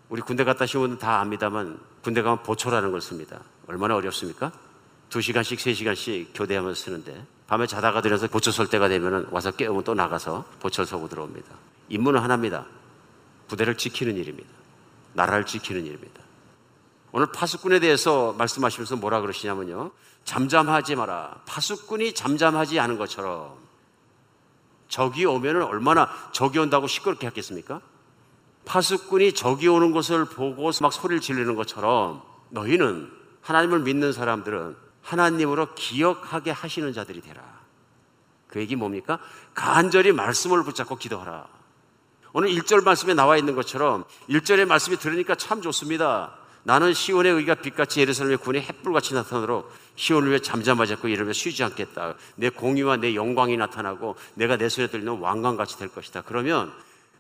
Speaker 7: 우리 군대 갔다 분은 다 압니다만 군대 가면 보초라는 걸 씁니다. 얼마나 어렵습니까? 두 시간씩 세 시간씩 교대하면서 쓰는데 밤에 자다가 들어서 보초 설 때가 되면 와서 깨우면 또 나가서 보초를 서고 들어옵니다. 임무는 하나입니다. 부대를 지키는 일입니다. 나라를 지키는 일입니다. 오늘 파수꾼에 대해서 말씀하시면서 뭐라 그러시냐면요. 잠잠하지 마라. 파수꾼이 잠잠하지 않은 것처럼 적이 오면은 얼마나 적이 온다고 시끄럽게 하겠습니까? 파수꾼이 적이 오는 것을 보고 막 소리를 지르는 것처럼 너희는 하나님을 믿는 사람들은 하나님으로 기억하게 하시는 자들이 되라. 그 얘기 뭡니까? 간절히 말씀을 붙잡고 기도하라. 오늘 1절 말씀에 나와 있는 것처럼 1절의 말씀이 들으니까 참 좋습니다. 나는 시온의 의가 빛같이 예루살렘의 군이 햇불같이 나타나도록 시온을 위해 잠잠하지 않고 이러며 쉬지 않겠다. 내 공의와 내 영광이 나타나고 내가 내 손에 들리는 왕관같이 될 것이다. 그러면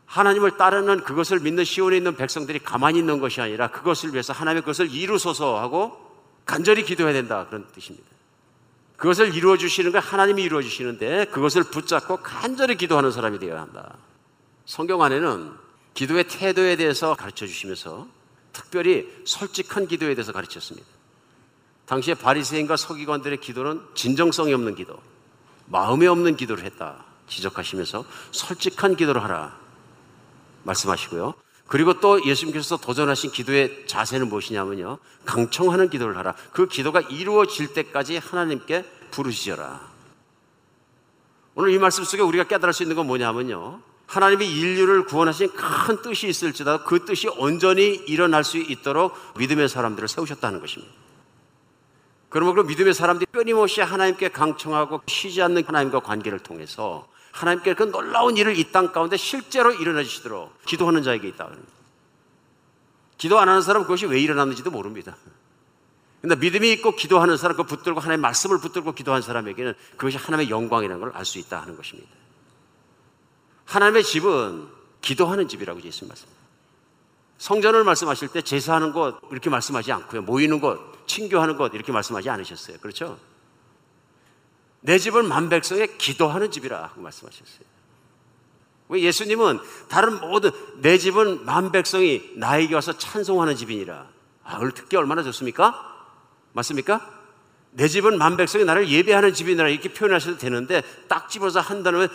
Speaker 7: 하나님을 따르는 그것을 믿는 시온에 있는 백성들이 가만히 있는 것이 아니라 그것을 위해서 하나님의 그것을 이루소서 하고 간절히 기도해야 된다. 그런 뜻입니다. 그것을 이루어 주시는 건 하나님이 이루어 주시는데 그것을 붙잡고 간절히 기도하는 사람이 되어야 한다. 성경 안에는 기도의 태도에 대해서 가르쳐 주시면서 특별히 솔직한 기도에 대해서 가르쳤습니다. 당시에 바리새인과 서기관들의 기도는 진정성이 없는 기도, 마음에 없는 기도를 했다 지적하시면서 솔직한 기도를 하라 말씀하시고요. 그리고 또 예수님께서 도전하신 기도의 자세는 무엇이냐면요. 강청하는 기도를 하라. 그 기도가 이루어질 때까지 하나님께 부르시어라. 오늘 이 말씀 속에 우리가 깨달을 수 있는 건 뭐냐면요. 하나님이 인류를 구원하신 큰 뜻이 있을지라도 그 뜻이 온전히 일어날 수 있도록 믿음의 사람들을 세우셨다는 것입니다. 그러면 그 믿음의 사람들이 끊임없이 하나님께 강청하고 쉬지 않는 하나님과 관계를 통해서 하나님께 그 놀라운 일을 이 땅 가운데 실제로 일어나 주시도록 기도하는 자에게 있다. 기도 안 하는 사람은 그것이 왜 일어났는지도 모릅니다. 근데 믿음이 있고 기도하는 사람, 그 붙들고 하나님의 말씀을 붙들고 기도한 사람에게는 그것이 하나님의 영광이라는 걸 알 수 있다 하는 것입니다. 하나님의 집은 기도하는 집이라고 예수님 말씀. 성전을 말씀하실 때 제사하는 곳 이렇게 말씀하지 않고요. 모이는 곳, 친교하는 곳 이렇게 말씀하지 않으셨어요. 그렇죠? 내 집은 만백성의 기도하는 집이라 말씀하셨어요. 왜 예수님은 다른 모든 내 집은 만백성이 나에게 와서 찬송하는 집이니라. 아, 오늘 특기 얼마나 좋습니까? 맞습니까? 내 집은 만 백성이 나를 예배하는 집이니라 이렇게 표현하셔도 되는데 딱 집어서 한다면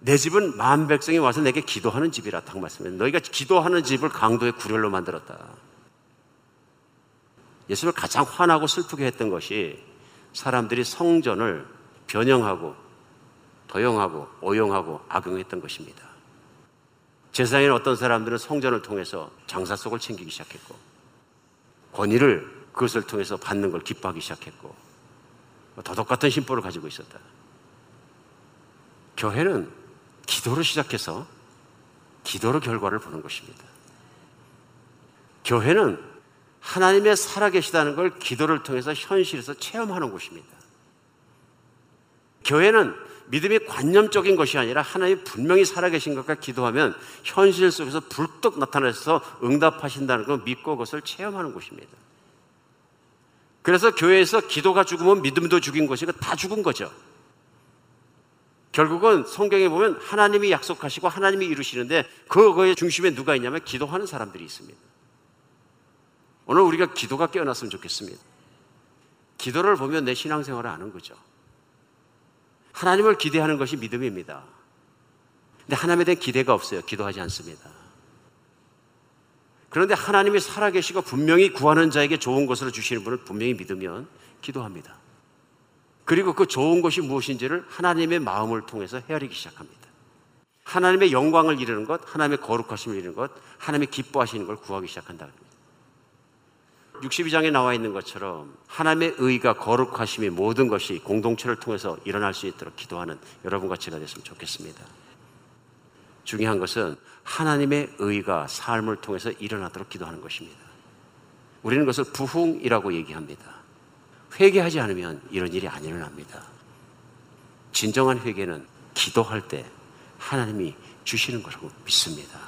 Speaker 7: 내 집은 만 백성이 와서 내게 기도하는 집이라 딱 말씀해요. 너희가 기도하는 집을 강도의 구렬로 만들었다. 예수를 가장 화나고 슬프게 했던 것이 사람들이 성전을 변형하고 도용하고 오용하고 악용했던 것입니다. 제사장인 어떤 사람들은 성전을 통해서 장사 속을 챙기기 시작했고 권위를 그것을 통해서 받는 걸 기뻐하기 시작했고 도덕 같은 심보를 가지고 있었다. 교회는 기도로 시작해서 기도로 결과를 보는 것입니다. 교회는 하나님의 살아계시다는 걸 기도를 통해서 현실에서 체험하는 곳입니다. 교회는 믿음이 관념적인 것이 아니라 하나님이 분명히 살아계신 것과 기도하면 현실 속에서 불떡 나타나서 응답하신다는 걸 믿고 그것을 체험하는 곳입니다. 그래서 교회에서 기도가 죽으면 믿음도 죽인 것이고 다 죽은 거죠. 결국은 성경에 보면 하나님이 약속하시고 하나님이 이루시는데 그거의 중심에 누가 있냐면 기도하는 사람들이 있습니다. 오늘 우리가 기도가 깨어났으면 좋겠습니다. 기도를 보면 내 신앙생활을 아는 거죠. 하나님을 기대하는 것이 믿음입니다. 근데 하나님에 대한 기대가 없어요. 기도하지 않습니다. 그런데 하나님이 살아계시고 분명히 구하는 자에게 좋은 것을 주시는 분을 분명히 믿으면 기도합니다. 그리고 그 좋은 것이 무엇인지를 하나님의 마음을 통해서 헤아리기 시작합니다. 하나님의 영광을 이루는 것, 하나님의 거룩하심을 이루는 것, 하나님의 기뻐하시는 걸 구하기 시작한다. 62장에 나와 있는 것처럼 하나님의 의가 거룩하심이 모든 것이 공동체를 통해서 일어날 수 있도록 기도하는 여러분과 제가 됐으면 좋겠습니다. 중요한 것은 하나님의 의가 삶을 통해서 일어나도록 기도하는 것입니다. 우리는 그것을 부흥이라고 얘기합니다. 회개하지 않으면 이런 일이 안 일어납니다. 진정한 회개는 기도할 때 하나님이 주시는 거라고 믿습니다.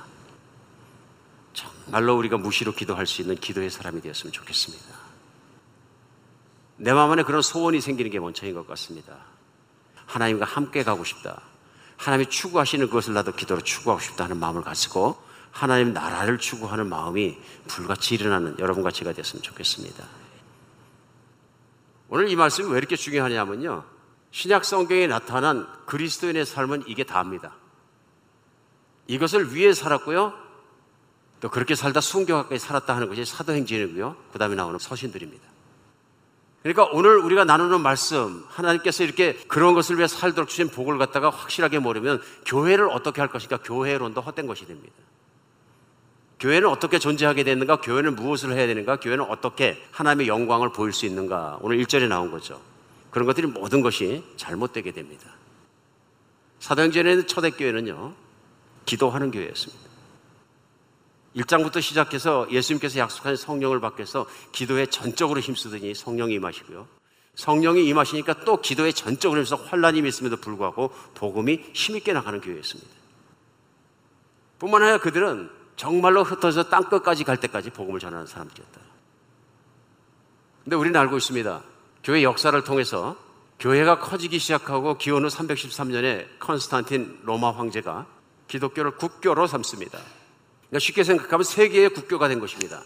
Speaker 7: 정말로 우리가 무시로 기도할 수 있는 기도의 사람이 되었으면 좋겠습니다. 내 마음 안에 그런 소원이 생기는 게 먼저인 것 같습니다. 하나님과 함께 가고 싶다. 하나님이 추구하시는 것을 나도 기도로 추구하고 싶다 하는 마음을 가지고 하나님 나라를 추구하는 마음이 불같이 일어나는 여러분과 제가 됐으면 좋겠습니다. 오늘 이 말씀이 왜 이렇게 중요하냐면요. 신약 성경에 나타난 그리스도인의 삶은 이게 다입니다. 이것을 위해 살았고요. 또 그렇게 살다 순교하까지 살았다 하는 것이 사도행전이고요. 그 다음에 나오는 서신들입니다. 그러니까 오늘 우리가 나누는 말씀, 하나님께서 이렇게 그런 것을 위해 살도록 주신 복을 갖다가 확실하게 모르면 교회를 어떻게 할 것인가 교회론도 헛된 것이 됩니다. 교회는 어떻게 존재하게 되는가? 교회는 무엇을 해야 되는가? 교회는 어떻게 하나님의 영광을 보일 수 있는가? 오늘 1절에 나온 거죠. 그런 것들이 모든 것이 잘못되게 됩니다. 사도행전에 는 초대교회는요, 기도하는 교회였습니다. 1장부터 시작해서 예수님께서 약속한 성령을 받기 위해서 기도에 전적으로 힘쓰더니 성령이 임하시고요. 성령이 임하시니까 또 기도에 전적으로 힘써 환란이 있음에도 불구하고 복음이 힘있게 나가는 교회였습니다. 뿐만 아니라 그들은 정말로 흩어져 땅끝까지 갈 때까지 복음을 전하는 사람들이었다. 근데 우리는 알고 있습니다. 교회 역사를 통해서 교회가 커지기 시작하고 기원 후 313년에 컨스탄틴 로마 황제가 기독교를 국교로 삼습니다. 그러니까 쉽게 생각하면 세계의 국교가 된 것입니다.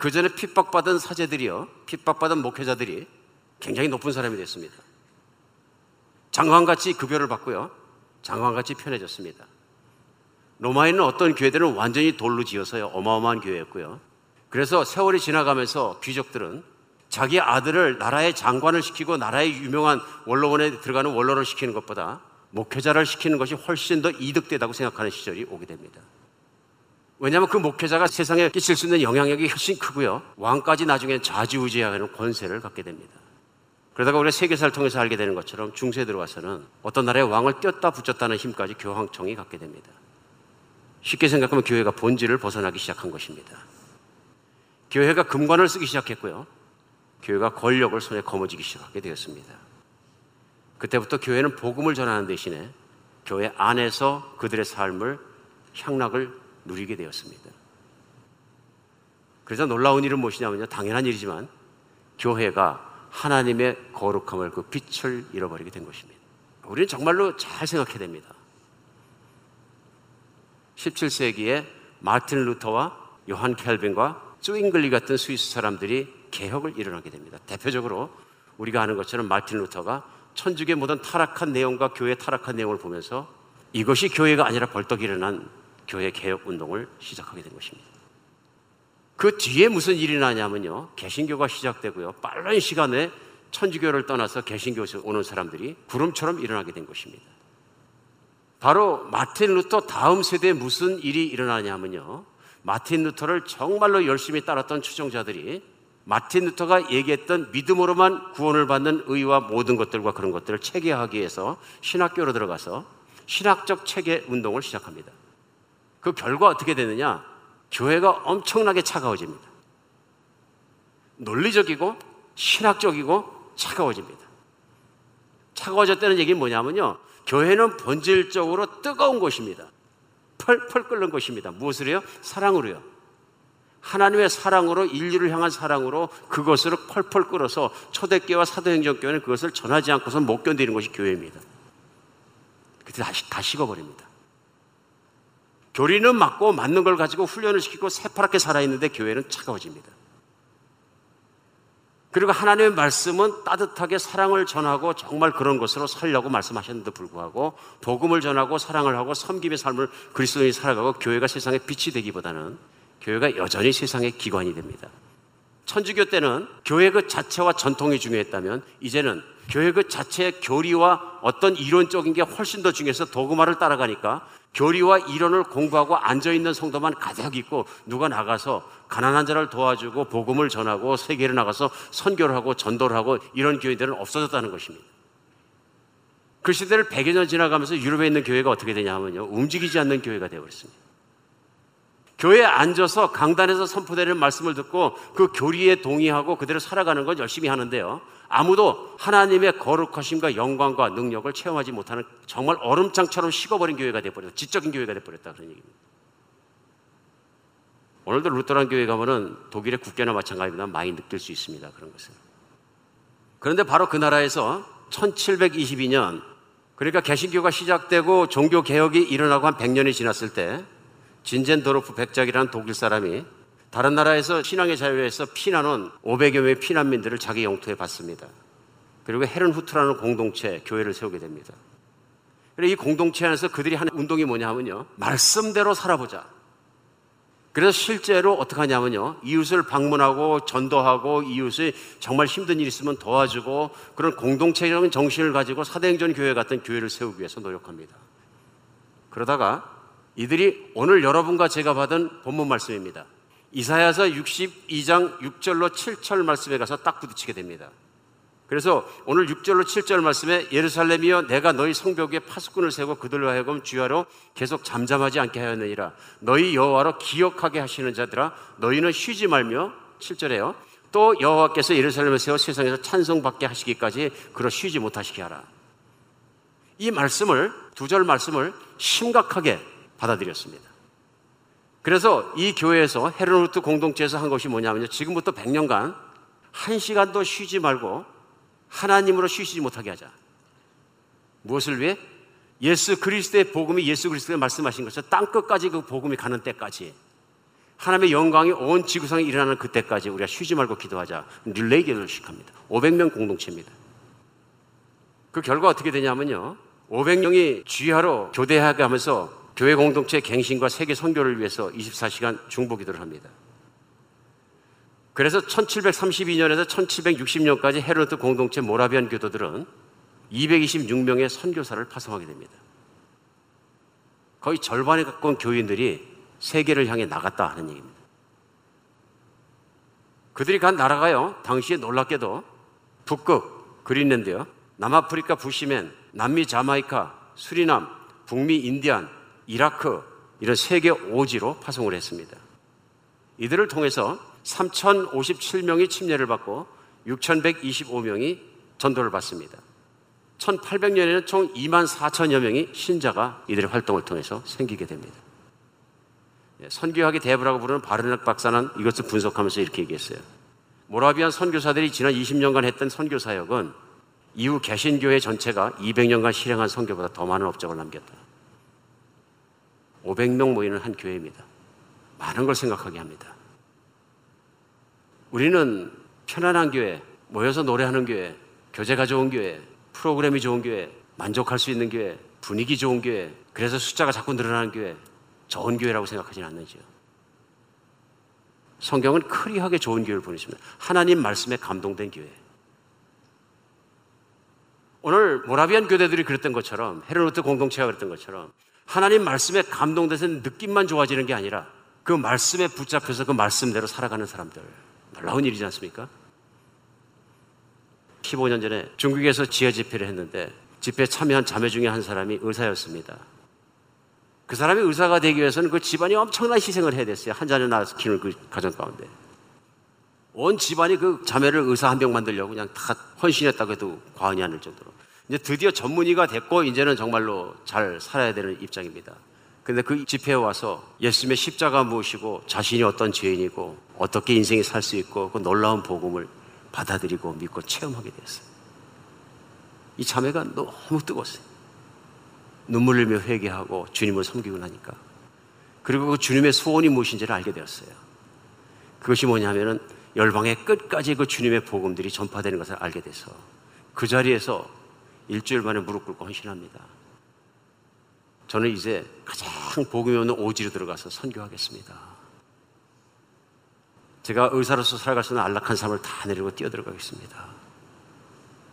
Speaker 7: 그 전에 핍박받은 사제들이요, 핍박받은 목회자들이 굉장히 높은 사람이 됐습니다. 장관같이 급여를 받고요, 장관같이 편해졌습니다. 로마에 있는 어떤 교회들은 완전히 돌로 지어서요, 어마어마한 교회였고요. 그래서 세월이 지나가면서 귀족들은 자기 아들을 나라의 장관을 시키고 나라의 유명한 원로원에 들어가는 원로를 시키는 것보다 목회자를 시키는 것이 훨씬 더 이득되다고 생각하는 시절이 오게 됩니다. 왜냐하면 그 목회자가 세상에 끼칠 수 있는 영향력이 훨씬 크고요. 왕까지 나중에 좌지우지하는 권세를 갖게 됩니다. 그러다가 우리가 세계사를 통해서 알게 되는 것처럼 중세에 들어가서는 어떤 나라의 왕을 띄었다 붙였다는 힘까지 교황청이 갖게 됩니다. 쉽게 생각하면 교회가 본질을 벗어나기 시작한 것입니다. 교회가 금관을 쓰기 시작했고요. 교회가 권력을 손에 거머쥐기 시작하게 되었습니다. 그때부터 교회는 복음을 전하는 대신에 교회 안에서 그들의 삶을 향락을 누리게 되었습니다. 그래서 놀라운 일은 무엇이냐면요. 당연한 일이지만 교회가 하나님의 거룩함을 그 빛을 잃어버리게 된 것입니다. 우리는 정말로 잘 생각해야 됩니다. 17세기에 마틴 루터와 요한 켈빈과 쭈잉글리 같은 스위스 사람들이 개혁을 일어나게 됩니다. 대표적으로 우리가 아는 것처럼 마틴 루터가 천주교의 모든 타락한 내용과 교회 타락한 내용을 보면서 이것이 교회가 아니라 벌떡 일어난 교회 개혁 운동을 시작하게 된 것입니다. 그 뒤에 무슨 일이 나냐면요. 개신교가 시작되고요. 빠른 시간에 천주교를 떠나서 개신교에서 오는 사람들이 구름처럼 일어나게 된 것입니다. 바로 마틴 루터 다음 세대에 무슨 일이 일어나냐면요. 마틴 루터를 정말로 열심히 따랐던 추종자들이 마틴 루터가 얘기했던 믿음으로만 구원을 받는 의와 모든 것들과 그런 것들을 체계하기 위해서 신학교로 들어가서 신학적 체계 운동을 시작합니다. 그 결과 어떻게 되느냐? 교회가 엄청나게 차가워집니다. 논리적이고 신학적이고 차가워집니다. 차가워졌다는 얘기는 뭐냐면요. 교회는 본질적으로 뜨거운 곳입니다. 펄펄 끓는 곳입니다. 무엇을 해요? 사랑으로요. 하나님의 사랑으로 인류를 향한 사랑으로 그것으로 펄펄 끓어서 초대교와 사도행전교회는 그것을 전하지 않고서 못 견디는 것이 교회입니다. 그때 다시 다 식어버립니다. 교리는 맞고 맞는 걸 가지고 훈련을 시키고 새파랗게 살아있는데 교회는 차가워집니다. 그리고 하나님의 말씀은 따뜻하게 사랑을 전하고 정말 그런 것으로 살려고 말씀하셨는데 불구하고 복음을 전하고 사랑을 하고 섬김의 삶을 그리스도인이 살아가고 교회가 세상에 빛이 되기보다는 교회가 여전히 세상의 기관이 됩니다. 천주교 때는 교회 그 자체와 전통이 중요했다면 이제는 교회 그 자체의 교리와 어떤 이론적인 게 훨씬 더 중요해서 도그마를 따라가니까 교리와 이론을 공부하고 앉아 있는 성도만 가득 있고 누가 나가서 가난한 자를 도와주고 복음을 전하고 세계를 나가서 선교를 하고 전도를 하고 이런 교회들은 없어졌다는 것입니다. 그 시대를 100여 년 지나가면서 유럽에 있는 교회가 어떻게 되냐면요. 움직이지 않는 교회가 되어버렸습니다. 교회에 앉아서 강단에서 선포되는 말씀을 듣고 그 교리에 동의하고 그대로 살아가는 건 열심히 하는데요. 아무도 하나님의 거룩하심과 영광과 능력을 체험하지 못하는 정말 얼음장처럼 식어버린 교회가 되어버렸다. 지적인 교회가 되어버렸다. 그런 얘기입니다. 오늘도 루터란 교회 가면은 독일의 국교나 마찬가지입니다. 많이 느낄 수 있습니다. 그런 것을. 그런데 바로 그 나라에서 1722년 그러니까 개신교가 시작되고 종교 개혁이 일어나고 한 100년이 지났을 때 진젠도르프 백작이라는 독일 사람이 다른 나라에서 신앙의 자유에서 피난온 500여 명의 피난민들을 자기 영토에 받습니다. 그리고 헤른 후트라는 공동체 교회를 세우게 됩니다. 이 공동체 안에서 그들이 하는 운동이 뭐냐 하면요. 말씀대로 살아보자. 그래서 실제로 어떻게 하냐면요. 이웃을 방문하고 전도하고 이웃이 정말 힘든 일 있으면 도와주고 그런 공동체적인 정신을 가지고 사대행전 교회 같은 교회를 세우기 위해서 노력합니다. 그러다가 이들이 오늘 여러분과 제가 받은 본문 말씀입니다. 이사야서 62장 6절로 7절 말씀에 가서 딱 부딪히게 됩니다. 그래서 오늘 6절로 7절 말씀에 예루살렘이여 내가 너희 성벽에 파수꾼을 세고 그들로 하여금 주야로 계속 잠잠하지 않게 하였느니라 너희 여호와로 기억하게 하시는 자들아 너희는 쉬지 말며 7절에요 또 여호와께서 예루살렘을 세워 세상에서 찬송받게 하시기까지 그러 쉬지 못하시게 하라 이 말씀을 두 절 말씀을 심각하게 받아들였습니다. 그래서 이 교회에서 헤르노트 공동체에서 한 것이 뭐냐면요. 지금부터 100년간 한 시간도 쉬지 말고 하나님으로 쉬지 못하게 하자. 무엇을 위해? 예수 그리스도의 복음이 예수 그리스도가 말씀하신 것처럼 땅 끝까지 그 복음이 가는 때까지 하나님의 영광이 온 지구상에 일어나는 그때까지 우리가 쉬지 말고 기도하자. 릴레이 기도를 시작합니다. 500명 공동체입니다. 그 결과 어떻게 되냐면요. 500명이 주야로 교대하게 하면서 교회 공동체 갱신과 세계 선교를 위해서 24시간 중보 기도를 합니다. 그래서 1732년에서 1760년까지 헤르트 공동체 모라비안 교도들은 226명의 선교사를 파송하게 됩니다. 거의 절반에 가까운 교인들이 세계를 향해 나갔다 하는 얘기입니다. 그들이 간 나라가요, 당시에 놀랍게도 북극, 그린랜드요, 남아프리카 부시맨, 남미 자마이카, 수리남, 북미 인디안, 이라크 이런 세계 오지로 파송을 했습니다. 이들을 통해서 3,057명이 침례를 받고 6,125명이 전도를 받습니다. 1800년에는 총 2만 4천여 명이 신자가 이들의 활동을 통해서 생기게 됩니다. 예, 선교학의 대부라고 부르는 바르낙 박사는 이것을 분석하면서 이렇게 얘기했어요. 모라비안 선교사들이 지난 20년간 했던 선교 사역은 이후 개신교회 전체가 200년간 실행한 선교보다 더 많은 업적을 남겼다. 500명 모이는 한 교회입니다. 많은 걸 생각하게 합니다. 우리는 편안한 교회, 모여서 노래하는 교회, 교제가 좋은 교회, 프로그램이 좋은 교회, 만족할 수 있는 교회, 분위기 좋은 교회, 그래서 숫자가 자꾸 늘어나는 교회, 좋은 교회라고 생각하지는 않는지요. 성경은 크리하게 좋은 교회를 보내십니다. 하나님 말씀에 감동된 교회. 오늘 모라비안 교대들이 그랬던 것처럼 헤르노트 공동체가 그랬던 것처럼 하나님 말씀에 감동돼서 느낌만 좋아지는 게 아니라 그 말씀에 붙잡혀서 그 말씀대로 살아가는 사람들 놀라운 일이지 않습니까? 15년 전에 중국에서 지하 집회를 했는데 집회에 참여한 자매 중에 한 사람이 의사였습니다. 그 사람이 의사가 되기 위해서는 그 집안이 엄청난 희생을 해야 됐어요. 한 자녀 낳아서 키우는 그 가정 가운데. 온 집안이 그 자매를 의사 한명 만들려고 그냥 다 헌신했다고 해도 과언이 아닐 정도로. 이제 드디어 전문의가 됐고 이제는 정말로 잘 살아야 되는 입장입니다. 근데 그 집회에 와서 예수님의 십자가 무엇이고 자신이 어떤 죄인이고 어떻게 인생이 살 수 있고 그 놀라운 복음을 받아들이고 믿고 체험하게 됐어요. 이 자매가 너무 뜨거웠어요. 눈물 흘며 회개하고 주님을 섬기고 나니까. 그리고 그 주님의 소원이 무엇인지를 알게 되었어요. 그것이 뭐냐면은 열방의 끝까지 그 주님의 복음들이 전파되는 것을 알게 돼서 그 자리에서 일주일 만에 무릎 꿇고 헌신합니다. 저는 이제 가장 복음이 없는 오지로 들어가서 선교하겠습니다. 제가 의사로서 살아갈 수 있는 안락한 삶을 다 내리고 뛰어들어가겠습니다.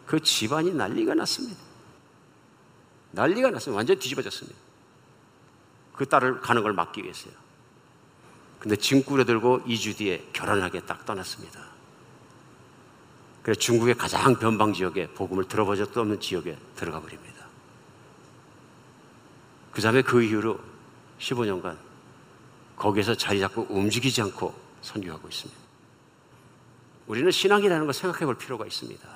Speaker 7: 그 집안이 난리가 났습니다. 난리가 났습니다. 완전 뒤집어졌습니다. 그 딸을 가는 걸 막기 위해서요. 근데 짐 꾸려들고 2주 뒤에 결혼하게 딱 떠났습니다. 그래서 중국의 가장 변방 지역에 복음을 적도 없는 지역에 들어가 버립니다. 그 다음에 그 이후로 15년간 거기에서 자리 잡고 움직이지 않고 선교하고 있습니다. 우리는 신앙이라는 걸 생각해 볼 필요가 있습니다.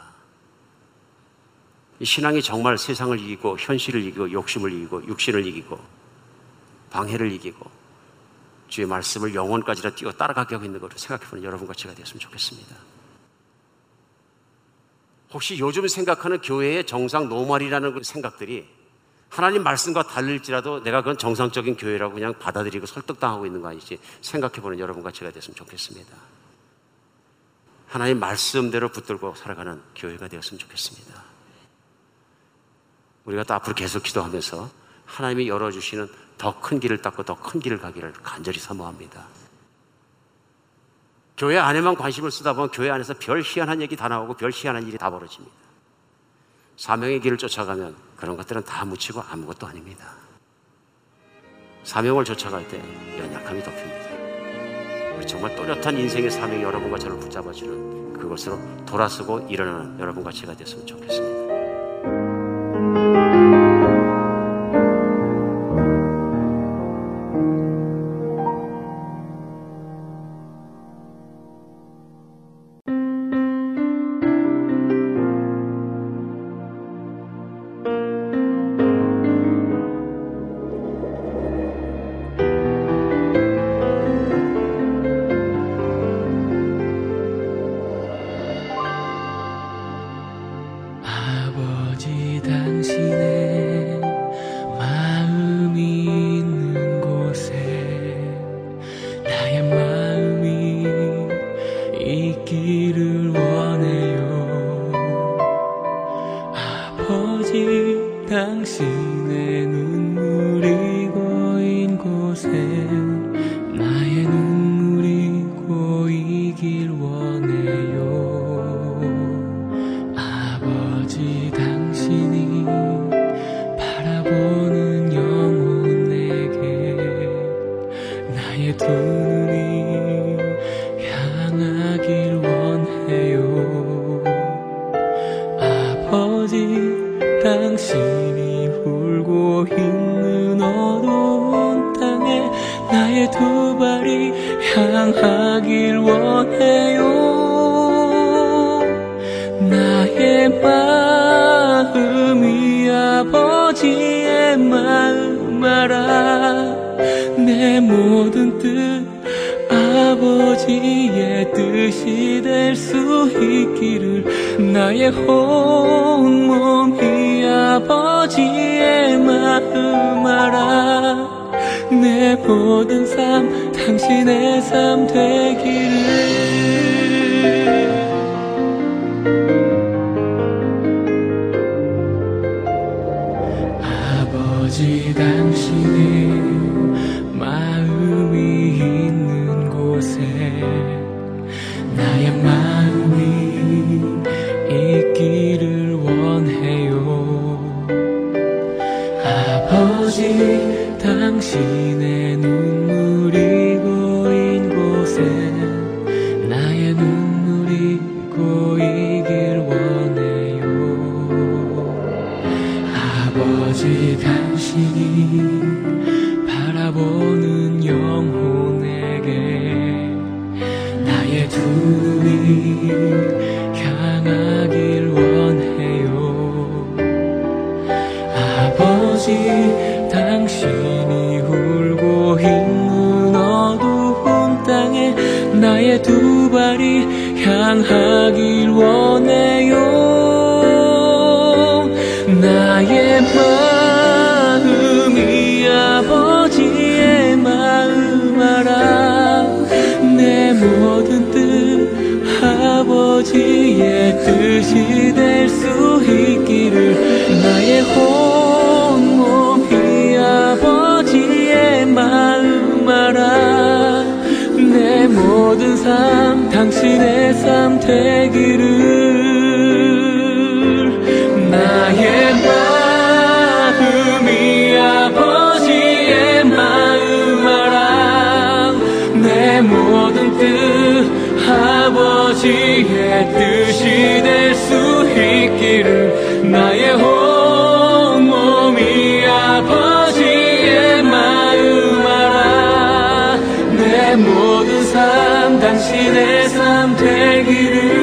Speaker 7: 이 신앙이 정말 세상을 이기고 현실을 이기고 욕심을 이기고 육신을 이기고 방해를 이기고 주의 말씀을 영혼까지라 뛰어 따라가게 하고 있는 것을 생각해 보는 여러분과 제가 되었으면 좋겠습니다. 혹시 요즘 생각하는 교회의 정상 노말이라는 그 생각들이 하나님 말씀과 다를지라도 내가 그건 정상적인 교회라고 그냥 받아들이고 설득당하고 있는 거 아니지 생각해 보는 여러분과 제가 됐으면 좋겠습니다. 하나님 말씀대로 붙들고 살아가는 교회가 되었으면 좋겠습니다. 우리가 또 앞으로 계속 기도하면서 하나님이 열어주시는 더 큰 길을 닦고 더 큰 길을 가기를 간절히 사모합니다. 교회 안에만 관심을 쓰다 보면 교회 안에서 별 희한한 얘기 다 나오고 별 희한한 일이 다 벌어집니다. 사명의 길을 쫓아가면 그런 것들은 다 묻히고 아무것도 아닙니다. 사명을 쫓아갈 때 연약함이 덮입니다. 정말 또렷한 인생의 사명이 여러분과 저를 붙잡아주는 그것으로 돌아서고 일어나는 여러분과 제가 됐으면 좋겠습니다.
Speaker 2: 당신의 눈 향하길 원해요. 나의 마음이 아버지의 마음 알아. 내 모든 뜻 아버지의 뜻이 삶 당신의 삶 되기를 나의 마음이 아버지의 마음 알아 내 모든 뜻 아버지의 뜻이 될 수 있기를 나의 당신의 삶 되기를